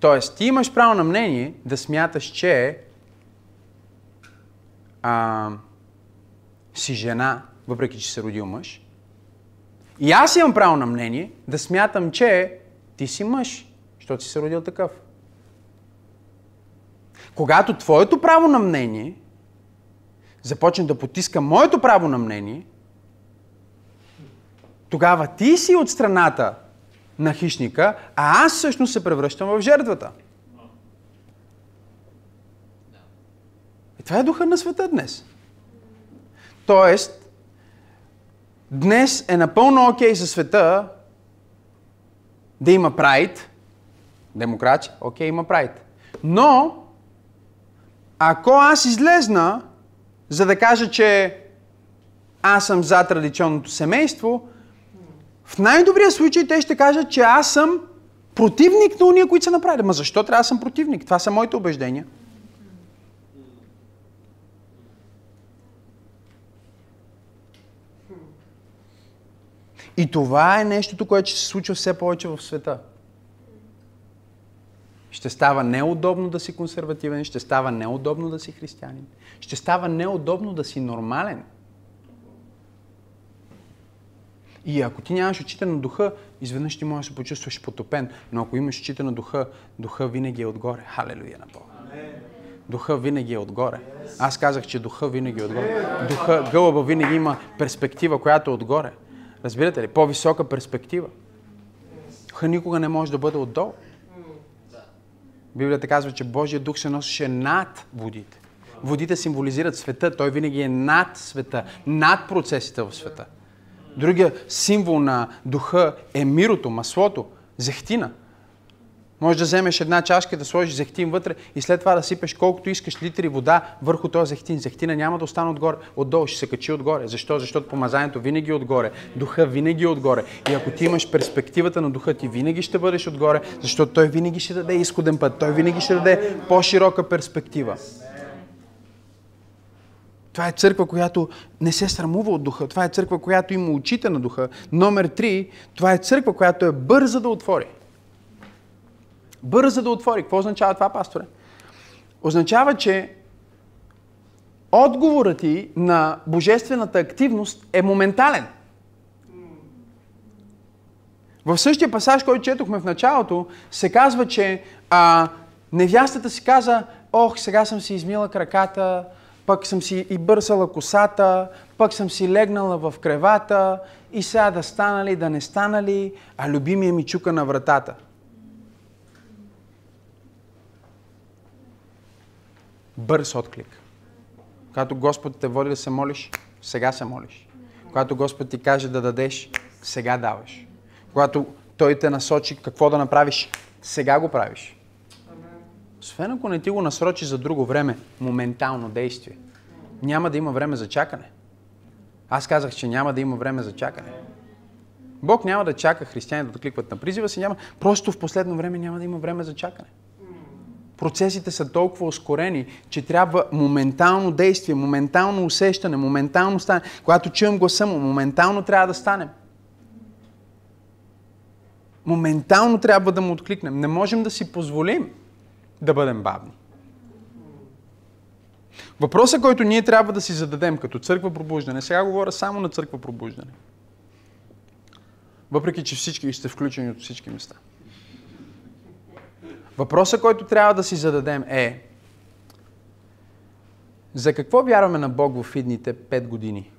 Тоест, ти имаш право на мнение да смяташ, че а, си жена, въпреки че се родил мъж, и аз имам право на мнение да смятам, че ти си мъж, защото си се родил такъв. Когато твоето право на мнение започне да потиска моето право на мнение, тогава ти си от страната на хищника, а аз всъщност се превръщам в жертвата. И това е духа на света днес. Тоест, Днес е напълно окей okay за света да има прайд, демократи, окей, okay, има прайд. Но, ако аз излезна, за да кажа, че аз съм за традиционното семейство, в най-добрия случай те ще кажат, че аз съм противник на уния, които са направили. Ма защо трябва да съм противник? Това са моите убеждения. И това е нещото, което ще се случва все повече в света. Ще става неудобно да си консервативен, ще става неудобно да си християнин, ще става неудобно да си нормален. И ако ти нямаш очите на духа, изведнъж ти можеш да се почувстваш потопен. Но ако имаш очите на духа, духа винаги е отгоре. Халелуя на Бога. Духа винаги е отгоре. Аз казах, че духа винаги е отгоре. Духа, гълъба винаги има перспектива, която е отгоре. Разбирате ли? По-висока перспектива. Духа никога не може да бъде отдолу. Библията казва, че Божия дух се носеше над водите. Водите символизират света. Той винаги е над света, над процесите в света. Другия символ на духа е мирото, маслото, зехтина. Може да вземеш една чашка, да сложиш зехтин вътре и след това да сипеш колкото искаш литри вода върху този зехтин. Зехтина няма да остане отгоре, отдолу, ще се качи отгоре. Защо? Защото помазанието винаги е отгоре, духа винаги е отгоре. И ако ти имаш перспективата на духа, ти винаги ще бъдеш отгоре, защото той винаги ще даде изходен път, той винаги ще даде по-широка перспектива. Това е църква, която не се срамува от духа. Това е църква, която има очите на духа. Номер три, това е църква, която е бърза да отвори. Бърза да отвори. Какво означава това, пасторе? Означава, че отговорът ти на божествената активност е моментален. В същия пасаж, който четохме в началото, се казва, че а, невястата си каза, ох, сега съм си измила краката, пък съм си и бърсала косата, пък съм си легнала в кревата и сега да стана ли, да не стана ли, а любимия ми чука на вратата. Бърз отклик. Когато Господ те води да се молиш, сега се молиш. Когато Господ ти каже да дадеш, сега даваш. Когато Той те насочи какво да направиш, сега го правиш. Освен ако не ти го насрочи за друго време, моментално действие, няма да има време за чакане. Аз казах, че няма да има време за чакане. Бог няма да чака християни да откликват на призива си, няма. Просто в последно време няма да има време за чакане. Процесите са толкова ускорени, че трябва моментално действие, моментално усещане, моментално стане. Когато чуем гласа му, моментално трябва да станем. Моментално трябва да му откликнем. Не можем да си позволим да бъдем бавни. Въпросът, който ние трябва да си зададем като църква пробуждане, сега говоря само на църква пробуждане. Въпреки, че всички сте включени от всички места. Въпросът, който трябва да си зададем е за какво вярваме на Бог в идните 5 години?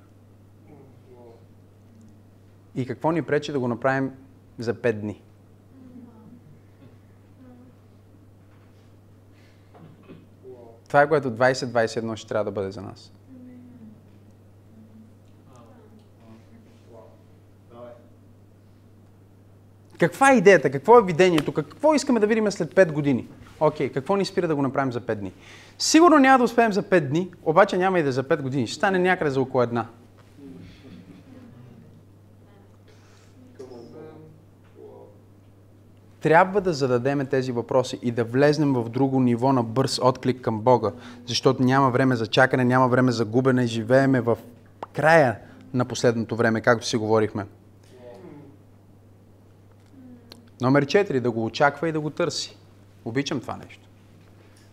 И какво ни пречи да го направим за 5 дни? Това е което 2021 ще трябва да бъде за нас. Каква е идеята? Какво е видението? Какво искаме да видим след 5 години? Окей, okay, какво ни спира да го направим за 5 дни? Сигурно няма да успеем за 5 дни, обаче няма и да за 5 години. Ще стане някъде за около една. трябва да зададеме тези въпроси и да влезнем в друго ниво на бърз отклик към Бога, защото няма време за чакане, няма време за губене, живееме в края на последното време, както си говорихме. Номер 4. Да го очаква и да го търси. Обичам това нещо.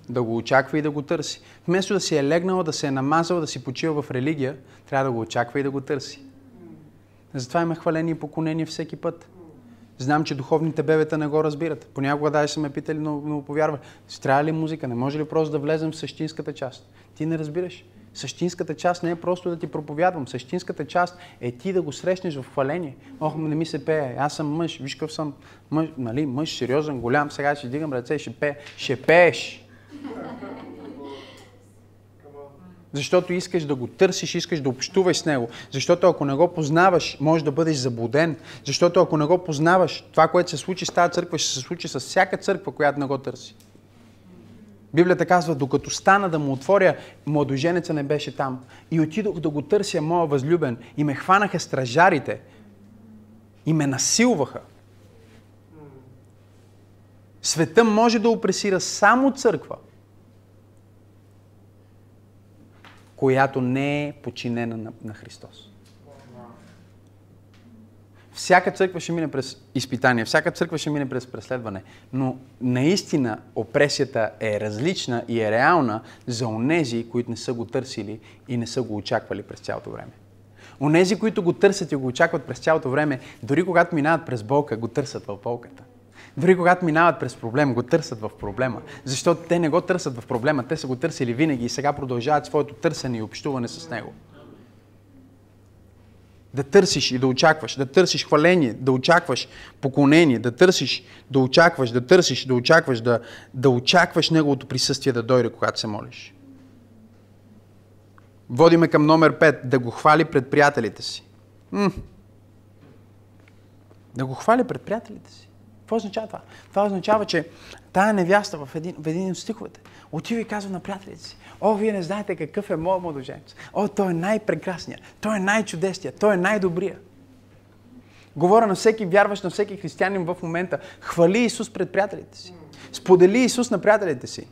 Да го очаква и да го търси. Вместо да си е легнал, да се е намазал, да си почива в религия, трябва да го очаква и да го търси. Затова има хваление и поклонение всеки път. Знам, че духовните бебета не го разбират. Понякога даже са ме питали, но, но повярва. Трябва ли музика? Не може ли просто да влезем в същинската част? Ти не разбираш. Същинската част не е просто да ти проповядвам. Същинската част е ти да го срещнеш в хваление. Ох, не ми се пее. Аз съм мъж. Виж какъв съм мъж, нали, мъж, сериозен, голям. Сега ще дигам ръце и ще пее. Ще пееш. Защото искаш да го търсиш, искаш да общуваш с него. Защото ако не го познаваш, може да бъдеш заблуден. Защото ако не го познаваш, това, което се случи с тази църква, ще се случи с всяка църква, която не го търси. Библията казва, докато стана да му отворя, младоженеца не беше там. И отидох да го търся, моя възлюбен. И ме хванаха стражарите. И ме насилваха. Света може да опресира само църква – която не е подчинена на, на Христос. Всяка църква ще мине през изпитание, всяка църква ще мине през преследване, но наистина опресията е различна и е реална за онези, които не са го търсили и не са го очаквали през цялото време. Онези, които го търсят и го очакват през цялото време, дори когато минават през болка, го търсят в болката. Дори когато минават през проблем, го търсят в проблема. Защото те не го търсят в проблема, те са го търсили винаги и сега продължават своето търсене и общуване с него. Да търсиш и да очакваш, да търсиш хваление, да очакваш поклонение, да търсиш, да очакваш, да търсиш, да очакваш, да, да очакваш Неговото присъствие да дойде, когато се молиш. Водиме към номер 5. Да го хвали пред приятелите си. М- да го хвали пред приятелите си. Какво означава това? Това означава, че тая невяста в един, в един от стиховете отива и казва на приятелите си, о, вие не знаете какъв е моят младоженец. О, той е най-прекрасният, той е най-чудесният, той е най-добрия. Говоря на всеки вярващ, на всеки християнин в момента. Хвали Исус пред приятелите си. Сподели Исус на приятелите си.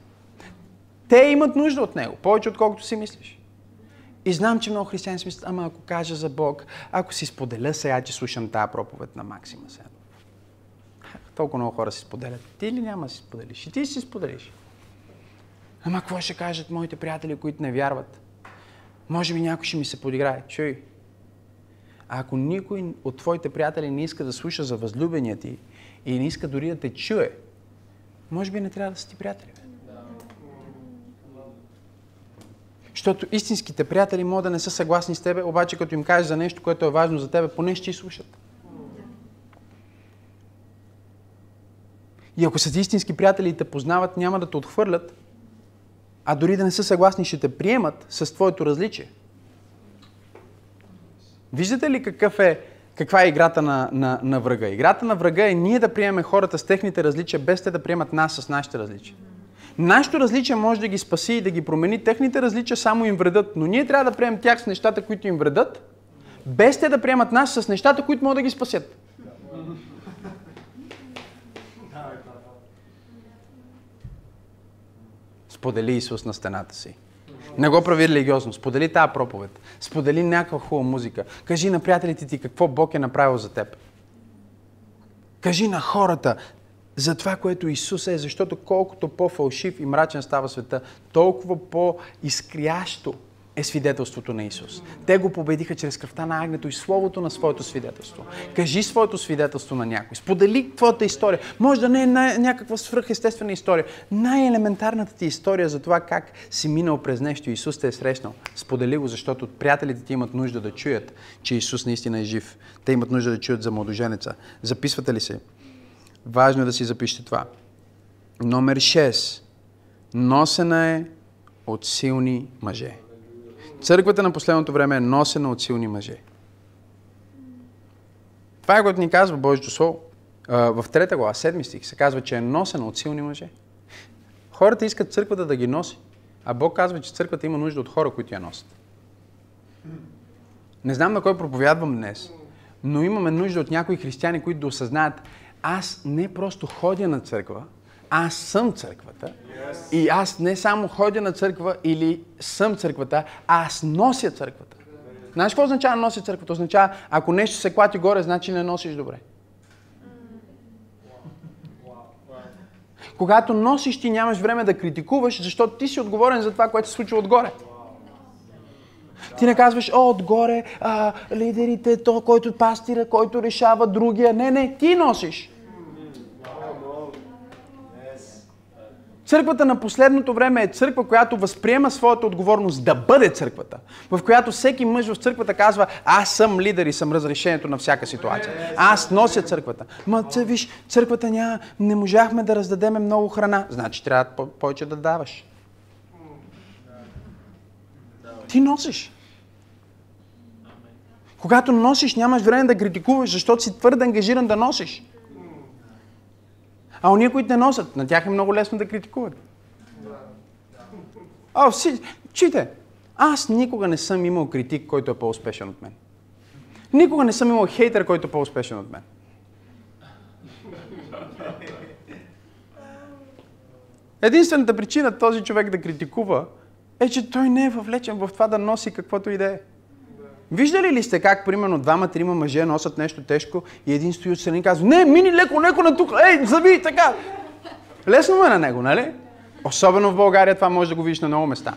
Те имат нужда от Него, повече отколкото си мислиш. И знам, че много християни си мислят, ама ако кажа за Бог, ако си споделя сега, че слушам тази проповед на Максима сега. Толкова много хора си споделят. Ти ли няма да си споделиш? И ти си споделиш. Ама какво ще кажат моите приятели, които не вярват? Може би някой ще ми се подиграе. Чуй. А ако никой от твоите приятели не иска да слуша за възлюбения ти и не иска дори да те чуе, може би не трябва да са ти приятели. Защото истинските приятели могат да не са съгласни с тебе, обаче като им кажеш за нещо, което е важно за тебе, поне ще слушат. И ако са ти истински приятели и те познават, няма да те отхвърлят, а дори да не са съгласни, ще те приемат с твоето различие. Виждате ли какъв е, каква е играта на, на, на врага? Играта на врага е ние да приемем хората с техните различия, без те да приемат нас с нашите различия. Нашето различие може да ги спаси и да ги промени, техните различия само им вредят, но ние трябва да приемем тях с нещата, които им вредят, без те да приемат нас с нещата, които могат да ги спасят. Сподели Исус на стената си. Не го прави религиозно. Сподели тази проповед. Сподели някаква хубава музика. Кажи на приятелите ти какво Бог е направил за теб. Кажи на хората за това, което Исус е, защото колкото по-фалшив и мрачен става света, толкова по-изкрящо е свидетелството на Исус. Те го победиха чрез кръвта на агнето и словото на своето свидетелство. Кажи своето свидетелство на някой. Сподели твоята история. Може да не е някаква свръхестествена история. Най-елементарната ти история за това как си минал през нещо и Исус те е срещнал. Сподели го, защото приятелите ти имат нужда да чуят, че Исус наистина е жив. Те имат нужда да чуят за младоженеца. Записвате ли се? Важно е да си запишете това. Номер 6. Носена е от силни мъже. Църквата на последното време е носена от силни мъже. Това е което ни казва Божието Слово. В трета глава, седми стих, се казва, че е носена от силни мъже. Хората искат църквата да ги носи, а Бог казва, че църквата има нужда от хора, които я носят. Не знам на кой проповядвам днес, но имаме нужда от някои християни, които да осъзнаят, аз не просто ходя на църква, аз съм църквата. И аз не само ходя на църква или съм църквата, аз нося църквата. Знаеш какво означава нося църквата? Означава, ако нещо се клати горе, значи не носиш добре. Когато носиш, ти нямаш време да критикуваш, защото ти си отговорен за това, което се случва отгоре. Ти не казваш, о, отгоре, а, лидерите, то, който пастира, който решава другия. Не, не, ти носиш. Църквата на последното време е църква, която възприема своята отговорност да бъде църквата, в която всеки мъж в църквата казва, аз съм лидер и съм разрешението на всяка ситуация. Аз нося църквата. Ма, цъ, виж, църквата няма, не можахме да раздадеме много храна. Значи трябва повече да даваш. Ти носиш. Когато носиш, нямаш време да критикуваш, защото си твърде ангажиран да носиш. А уния, които не носят, на тях е много лесно да критикуват. А, си, чите, аз никога не съм имал критик, който е по-успешен от мен. Никога не съм имал хейтер, който е по-успешен от мен. Единствената причина този човек да критикува е, че той не е въвлечен в това да носи каквото и да е. Виждали ли сте как, примерно, двама-трима мъже носят нещо тежко и един стои от страни и казва, не, мини леко, леко на тук, ей, заби, така. Лесно му е на него, нали? Особено в България това може да го видиш на много места.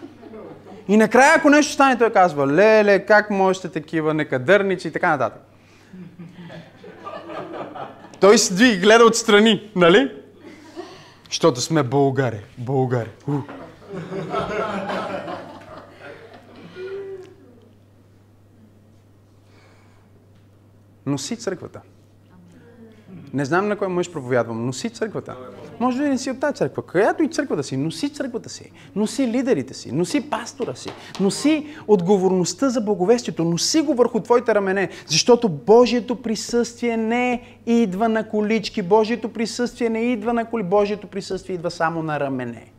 И накрая, ако нещо стане, той казва, леле, как можете такива некадърници и така нататък. Той седи и гледа отстрани, нали? Защото сме българи. Българи. Носи църквата. Не знам на кой мъж проповядвам. Носи църквата. Може да не си от тази църква. Която и църква да си, носи църквата си, носи лидерите си, носи пастора си, носи отговорността за благовестието, носи го върху твоите рамене, защото Божието присъствие не идва на колички, Божието присъствие не идва на коли, Божието присъствие идва само на рамене.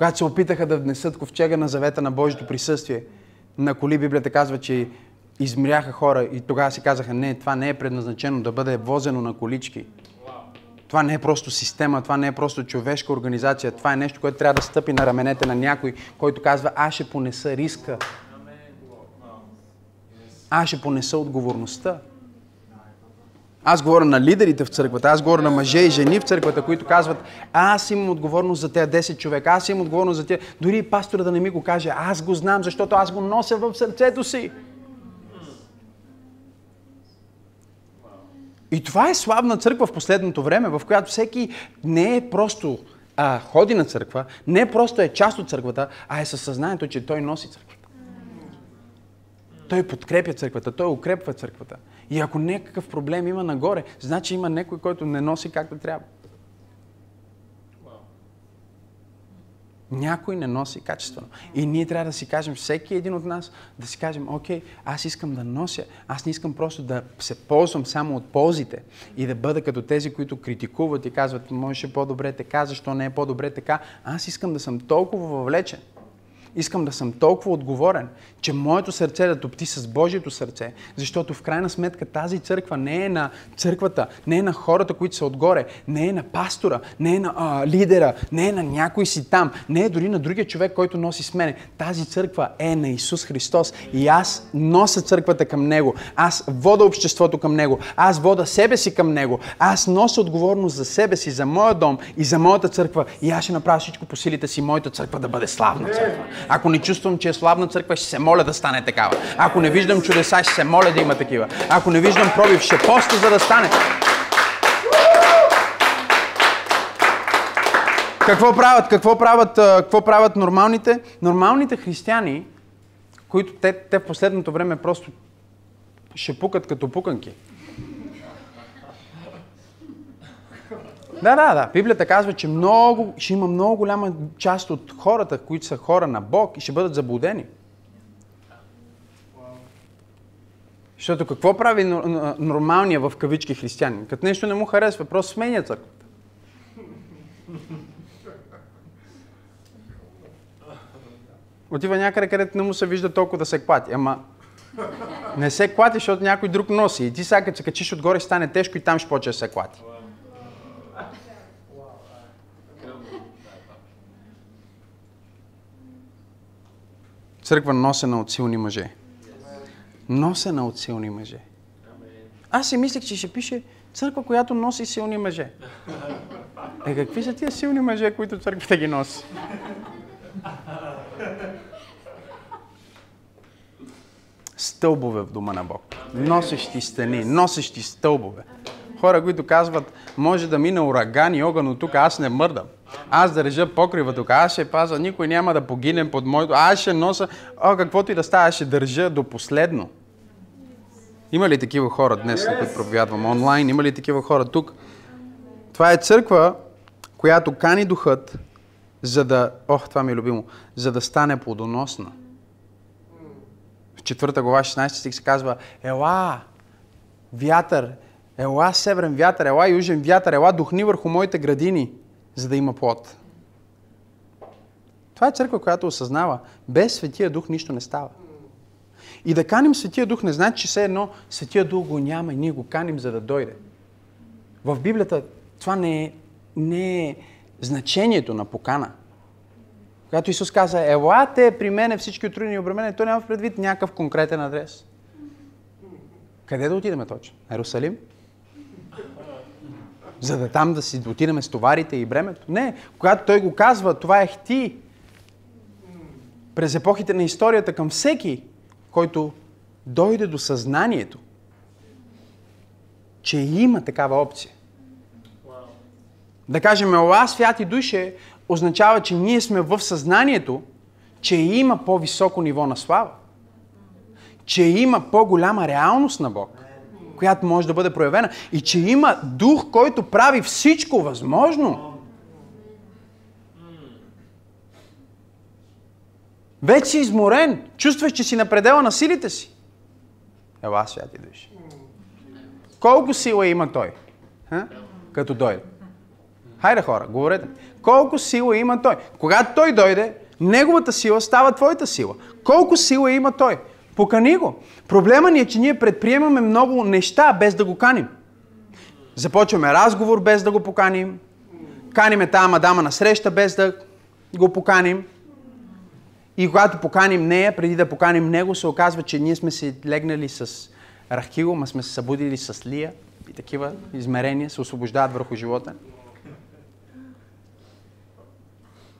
Когато се опитаха да внесат ковчега на завета на Божието присъствие, на коли Библията казва, че измряха хора и тогава си казаха, не, това не е предназначено да бъде возено на колички. Това не е просто система, това не е просто човешка организация, това е нещо, което трябва да стъпи на раменете на някой, който казва, аз ще понеса риска. Аз ще понеса отговорността. Аз говоря на лидерите в църквата, аз говоря на мъже и жени в църквата, които казват, аз имам отговорност за тези 10 човека, аз имам отговорност за тези. Дори и пастора да не ми го каже, аз го знам, защото аз го нося в сърцето си. И това е славна църква в последното време, в която всеки не е просто а, ходи на църква, не просто е част от църквата, а е със съзнанието, че той носи църквата. Той подкрепя църквата, той укрепва църквата. И ако някакъв проблем има нагоре, значи има някой, който не носи както трябва. Някой не носи качествено. И ние трябва да си кажем, всеки един от нас, да си кажем, окей, аз искам да нося, аз не искам просто да се ползвам само от ползите и да бъда като тези, които критикуват и казват, може по-добре така, защо не е по-добре така. Аз искам да съм толкова въвлечен, искам да съм толкова отговорен, че моето сърце да топти с Божието сърце, защото в крайна сметка тази църква не е на църквата, не е на хората, които са отгоре, не е на пастора, не е на а, лидера, не е на някой си там, не е дори на другия човек, който носи с мене. Тази църква е на Исус Христос и аз нося църквата към Него, аз вода обществото към Него, аз вода себе си към Него, аз нося отговорност за себе си, за моя дом и за моята църква и аз ще направя всичко по силите си, моята църква да бъде славна църква. Ако не чувствам, че е славна църква, ще се да стане такава. Ако не виждам чудеса, ще се моля да има такива. Ако не виждам пробив, ще поста, за да стане. Какво правят? Какво правят, какво правят нормалните? Нормалните християни, които те, те в последното време просто ще пукат като пуканки. Да, да, да. Библията казва, че много, ще има много голяма част от хората, които са хора на Бог и ще бъдат заблудени. Защото какво прави нормалния в кавички християнин? Като нещо не му харесва, просто сменя църквата. Отива някъде, където не му се вижда толкова да се клати. Ама не се клати, защото някой друг носи. И ти сега като се качиш отгоре, стане тежко и там ще почне да се клати. Църква носена от силни мъже. Носена от силни мъже. Аз си мислех, че ще пише църква, която носи силни мъже. Е, какви са тия силни мъже, които църквата ги носи? Стълбове в дома на Бог. Носещи стени, носещи стълбове. Хора, които казват, може да мине ураган и огън от тук, аз не мърдам. Аз държа покрива тук, аз ще паза, никой няма да погине под моето, аз ще носа, о, каквото и да става, аз ще държа до последно. Има ли такива хора днес, на които проповядвам онлайн? Има ли такива хора тук? Това е църква, която кани духът, за да, ох, това ми е любимо, за да стане плодоносна. В четвърта глава, 16 стих се казва, ела, вятър, ела северен вятър, ела южен вятър, ела духни върху моите градини за да има плод. Това е църква, която осъзнава, без Светия Дух нищо не става. И да каним Светия Дух не значи, че все едно Светия Дух го няма и ние го каним, за да дойде. В Библията това не е, не е значението на покана. Когато Исус каза, елате при мене всички отрудени и обременени, той няма в предвид някакъв конкретен адрес. Къде да отидем точно? Ерусалим? за да там да си отидем с товарите и бремето. Не, когато той го казва, това е хти. През епохите на историята към всеки, който дойде до съзнанието, че има такава опция. Да кажем, Ола святи душе означава, че ние сме в съзнанието, че има по-високо ниво на слава. че има по-голяма реалност на Бог, която може да бъде проявена и че има дух, който прави всичко възможно. Вече си изморен, чувстваш, че си на предела на силите си. Ела, святи души. Колко сила има той? Ха? Като дойде. Хайде хора, говорете. Колко сила има той? Когато той дойде, неговата сила става твоята сила. Колко сила има той? Покани го. Проблема ни е, че ние предприемаме много неща без да го каним. Започваме разговор без да го поканим. Каниме тази мадама на среща без да го поканим. И когато поканим нея, преди да поканим него, се оказва, че ние сме се легнали с Рахило, ма сме се събудили с Лия и такива измерения се освобождават върху живота.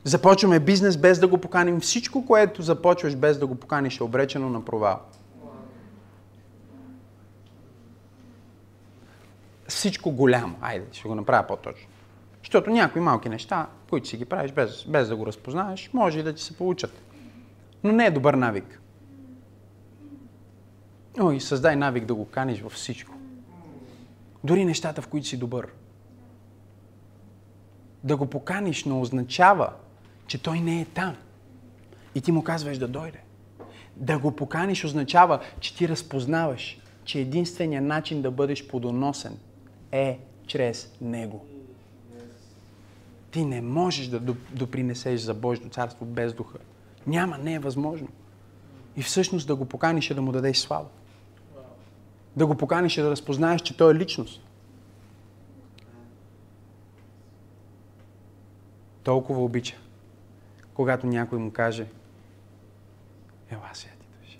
Започваме бизнес без да го поканим. Всичко, което започваш без да го поканиш, е обречено на провал. Всичко голямо. Айде, ще го направя по-точно. Защото някои малки неща, които си ги правиш без, без да го разпознаеш, може и да ти се получат. Но не е добър навик. Ой, създай навик да го каниш във всичко. Дори нещата, в които си добър. Да го поканиш не означава, че той не е там. И ти му казваш да дойде. Да го поканиш означава, че ти разпознаваш, че единственият начин да бъдеш подоносен е чрез него. Ти не можеш да допринесеш за Божието царство без духа. Няма, не е възможно. И всъщност да го поканиш е да му дадеш слава. Да го поканиш е да разпознаеш, че той е личност. Толкова обича, когато някой му каже, ела, святи души.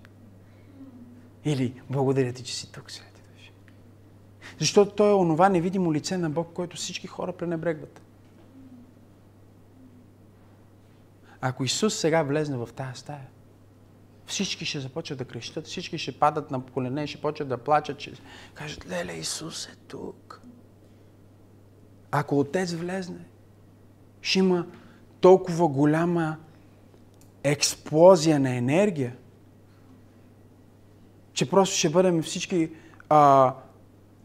Или, благодаря ти, че си тук, святи души. Защото той е онова невидимо лице на Бог, който всички хора пренебрегват. Ако Исус сега влезне в тази стая, всички ще започват да крещат, всички ще падат на колене, ще почват да плачат, ще кажат, леле, Исус е тук. Ако Отец влезне, ще има толкова голяма експлозия на енергия, че просто ще бъдем всички, а,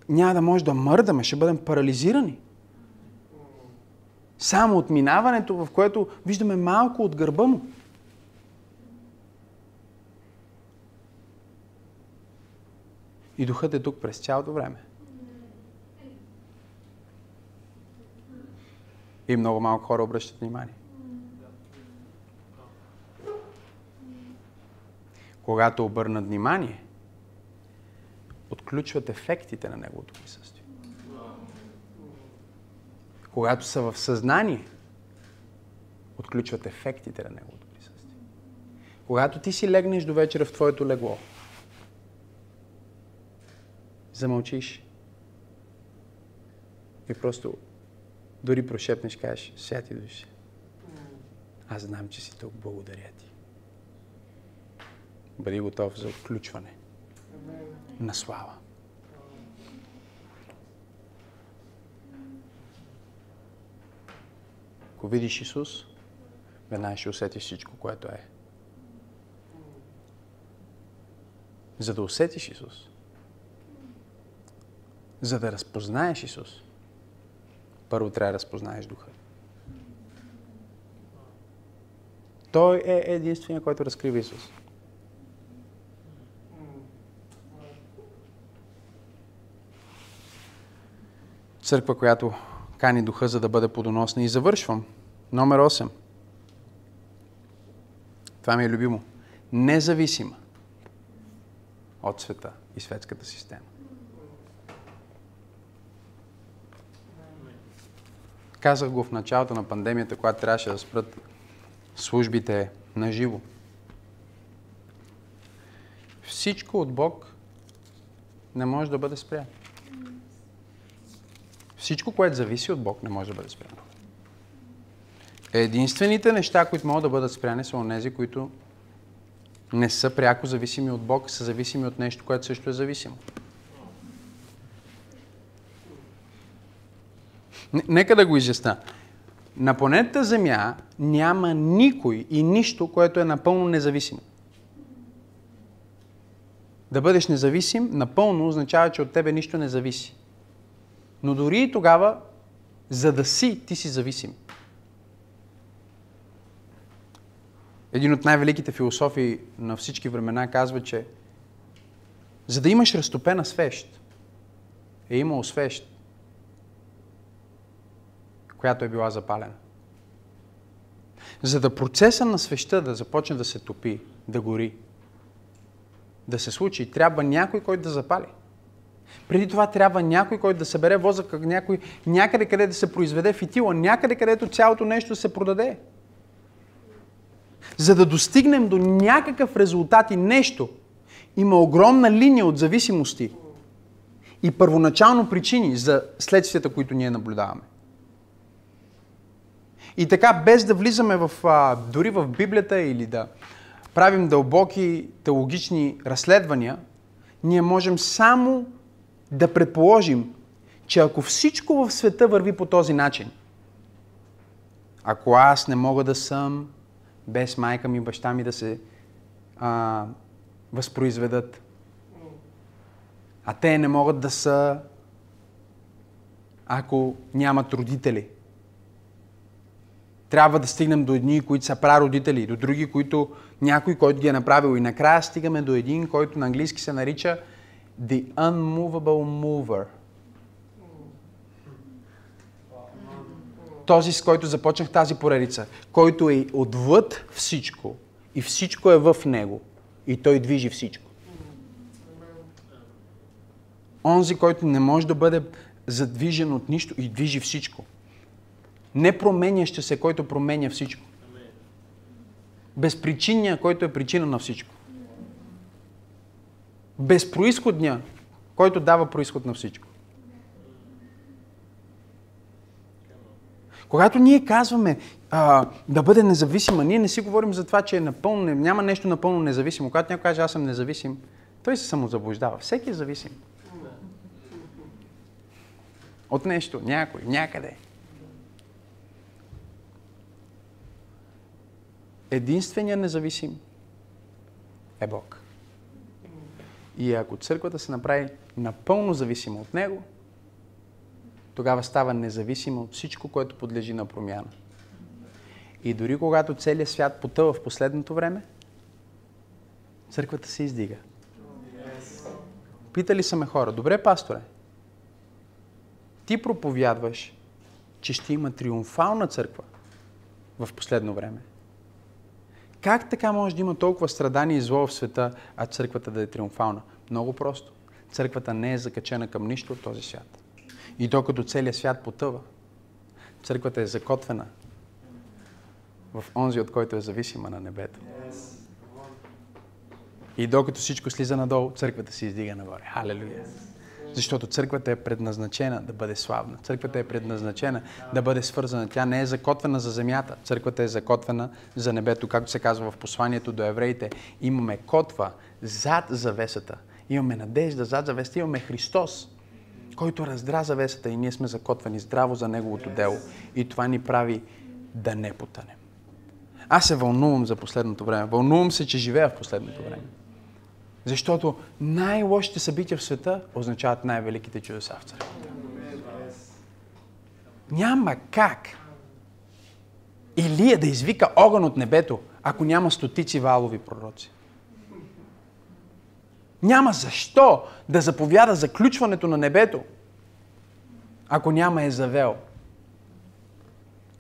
няма да може да мърдаме, ще бъдем парализирани. Само от минаването, в което виждаме малко от гърба му. И духът е тук през цялото време. И много малко хора обръщат внимание. Когато обърнат внимание, отключват ефектите на неговото присъствие. Когато са в съзнание, отключват ефектите на неговото присъствие. Когато ти си легнеш до вечера в твоето легло, замълчиш и просто дори прошепнеш, кажеш, святи души, аз знам, че си тук, благодаря ти. Бъди готов за отключване на слава. Ако видиш Исус, веднага ще усетиш всичко, което е. За да усетиш Исус, за да разпознаеш Исус, първо трябва да разпознаеш Духа. Той е единствения, който разкрива Исус. Църква, която кани духа, за да бъде подоносна. И завършвам. Номер 8. Това ми е любимо. Независима от света и светската система. Казах го в началото на пандемията, когато трябваше да спрат службите на живо. Всичко от Бог не може да бъде спряно. Всичко, което зависи от Бог, не може да бъде спряно. Единствените неща, които могат да бъдат спряни, са онези, които не са пряко зависими от Бог, са зависими от нещо, което също е зависимо. Нека да го изясна. На планетата Земя няма никой и нищо, което е напълно независимо. да бъдеш независим, напълно означава, че от тебе нищо не зависи. Но дори и тогава, за да си, ти си зависим. Един от най-великите философии на всички времена казва, че за да имаш разтопена свещ, е имало свещ, която е била запалена. За да процеса на свеща да започне да се топи, да гори, да се случи, трябва някой, който да запали. Преди това трябва някой, който да събере возъка, някой, някъде къде да се произведе фитила, някъде където цялото нещо се продаде. За да достигнем до някакъв резултат и нещо, има огромна линия от зависимости и първоначално причини за следствията, които ние наблюдаваме. И така, без да влизаме в, дори в Библията или да правим дълбоки теологични разследвания, ние можем само да предположим, че ако всичко в света върви по този начин, ако аз не мога да съм без майка ми баща ми да се а, възпроизведат, а те не могат да са, ако нямат родители. Трябва да стигнем до едни, които са прародители, до други, които някой, който ги е направил. И накрая стигаме до един, който на английски се нарича The Unmovable Mover. Този, с който започнах тази поредица, който е отвъд всичко и всичко е в него и той движи всичко. Онзи, който не може да бъде задвижен от нищо и движи всичко. Не променящ се, който променя всичко. Безпричинния, който е причина на всичко. Безпроисходния, който дава происход на всичко. Когато ние казваме а, да бъде независима, ние не си говорим за това, че е напълно, няма нещо напълно независимо. Когато някой каже аз съм независим, той се самозаблуждава. Всеки е зависим. От нещо, някой, някъде. Единственият независим е Бог. И ако църквата се направи напълно зависима от Него, тогава става независима от всичко, което подлежи на промяна. И дори когато целият свят потъва в последното време, църквата се издига. Питали са ме хора, добре, пасторе, ти проповядваш, че ще има триумфална църква в последно време. Как така може да има толкова страдания и зло в света, а църквата да е триумфална? Много просто. Църквата не е закачена към нищо от този свят. И докато целият свят потъва, църквата е закотвена в онзи, от който е зависима на небето. И докато всичко слиза надолу, църквата се издига нагоре. Халелуя! Защото църквата е предназначена да бъде славна. Църквата е предназначена да бъде свързана. Тя не е закотвена за земята. Църквата е закотвена за небето. Както се казва в посланието до евреите, имаме котва зад завесата. Имаме надежда зад завесата. Имаме Христос, който раздра завесата и ние сме закотвени здраво за Неговото дело. И това ни прави да не потънем. Аз се вълнувам за последното време. Вълнувам се, че живея в последното време. Защото най-лошите събития в света означават най-великите чудеса в църквата. Няма как Илия да извика огън от небето, ако няма стотици валови пророци. Няма защо да заповяда заключването на небето, ако няма Езавел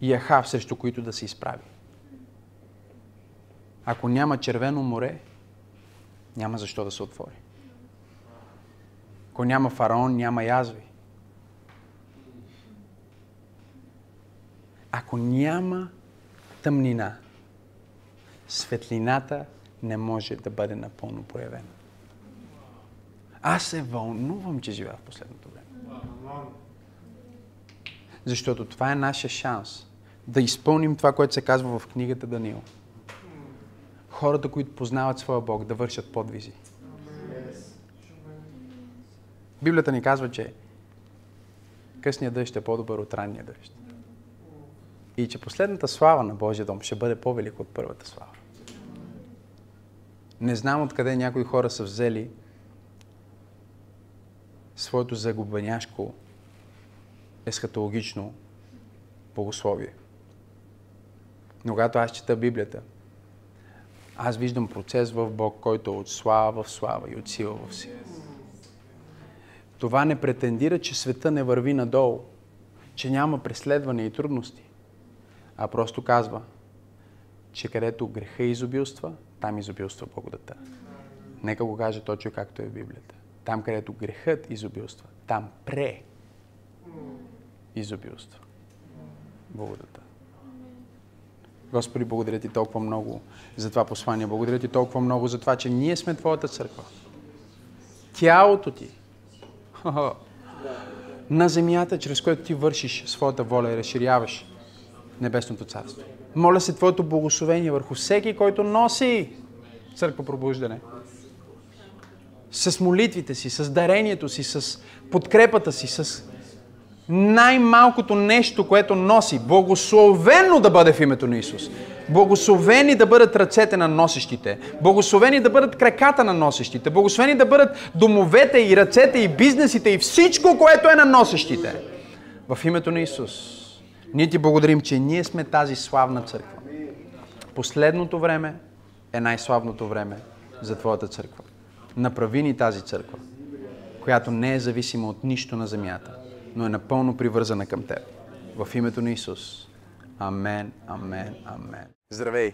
и Ахав, срещу които да се изправи. Ако няма червено море, няма защо да се отвори. Ако няма фараон, няма язви. Ако няма тъмнина, светлината не може да бъде напълно проявена. Аз се вълнувам, че живея в последното време. Защото това е нашия шанс да изпълним това, което се казва в книгата Даниил хората, които познават своя Бог, да вършат подвизи. Библията ни казва, че късният дъжд е по-добър от ранния дъжд. И че последната слава на Божия дом ще бъде по-велика от първата слава. Не знам откъде някои хора са взели своето загубеняшко есхатологично богословие. Но когато аз чета Библията, аз виждам процес в Бог, който е от слава в слава и от сила в сила. Това не претендира, че света не върви надолу, че няма преследване и трудности, а просто казва, че където греха изобилства, там изобилства благодата. Нека го каже точно както е в Библията. Там, където грехът изобилства, там пре изобилства. Благодата. Господи, благодаря ти толкова много за това послание. Благодаря ти толкова много за това, че ние сме Твоята църква. Тялото ти. На земята, чрез което ти вършиш своята воля и разширяваш Небесното царство. Моля се Твоето благословение върху всеки, който носи църква пробуждане. С молитвите си, с дарението си, с подкрепата си, с най-малкото нещо, което носи. Благословено да бъде в името на Исус. Благословени да бъдат ръцете на носещите. Благословени да бъдат краката на носещите. Благословени да бъдат домовете и ръцете и бизнесите и всичко, което е на носещите. В името на Исус. Ние ти благодарим, че ние сме тази славна църква. Последното време е най-славното време за Твоята църква. Направи ни тази църква, която не е зависима от нищо на земята но е напълно привързана към теб. В името на Исус. Амен, амен, амен. Здравей!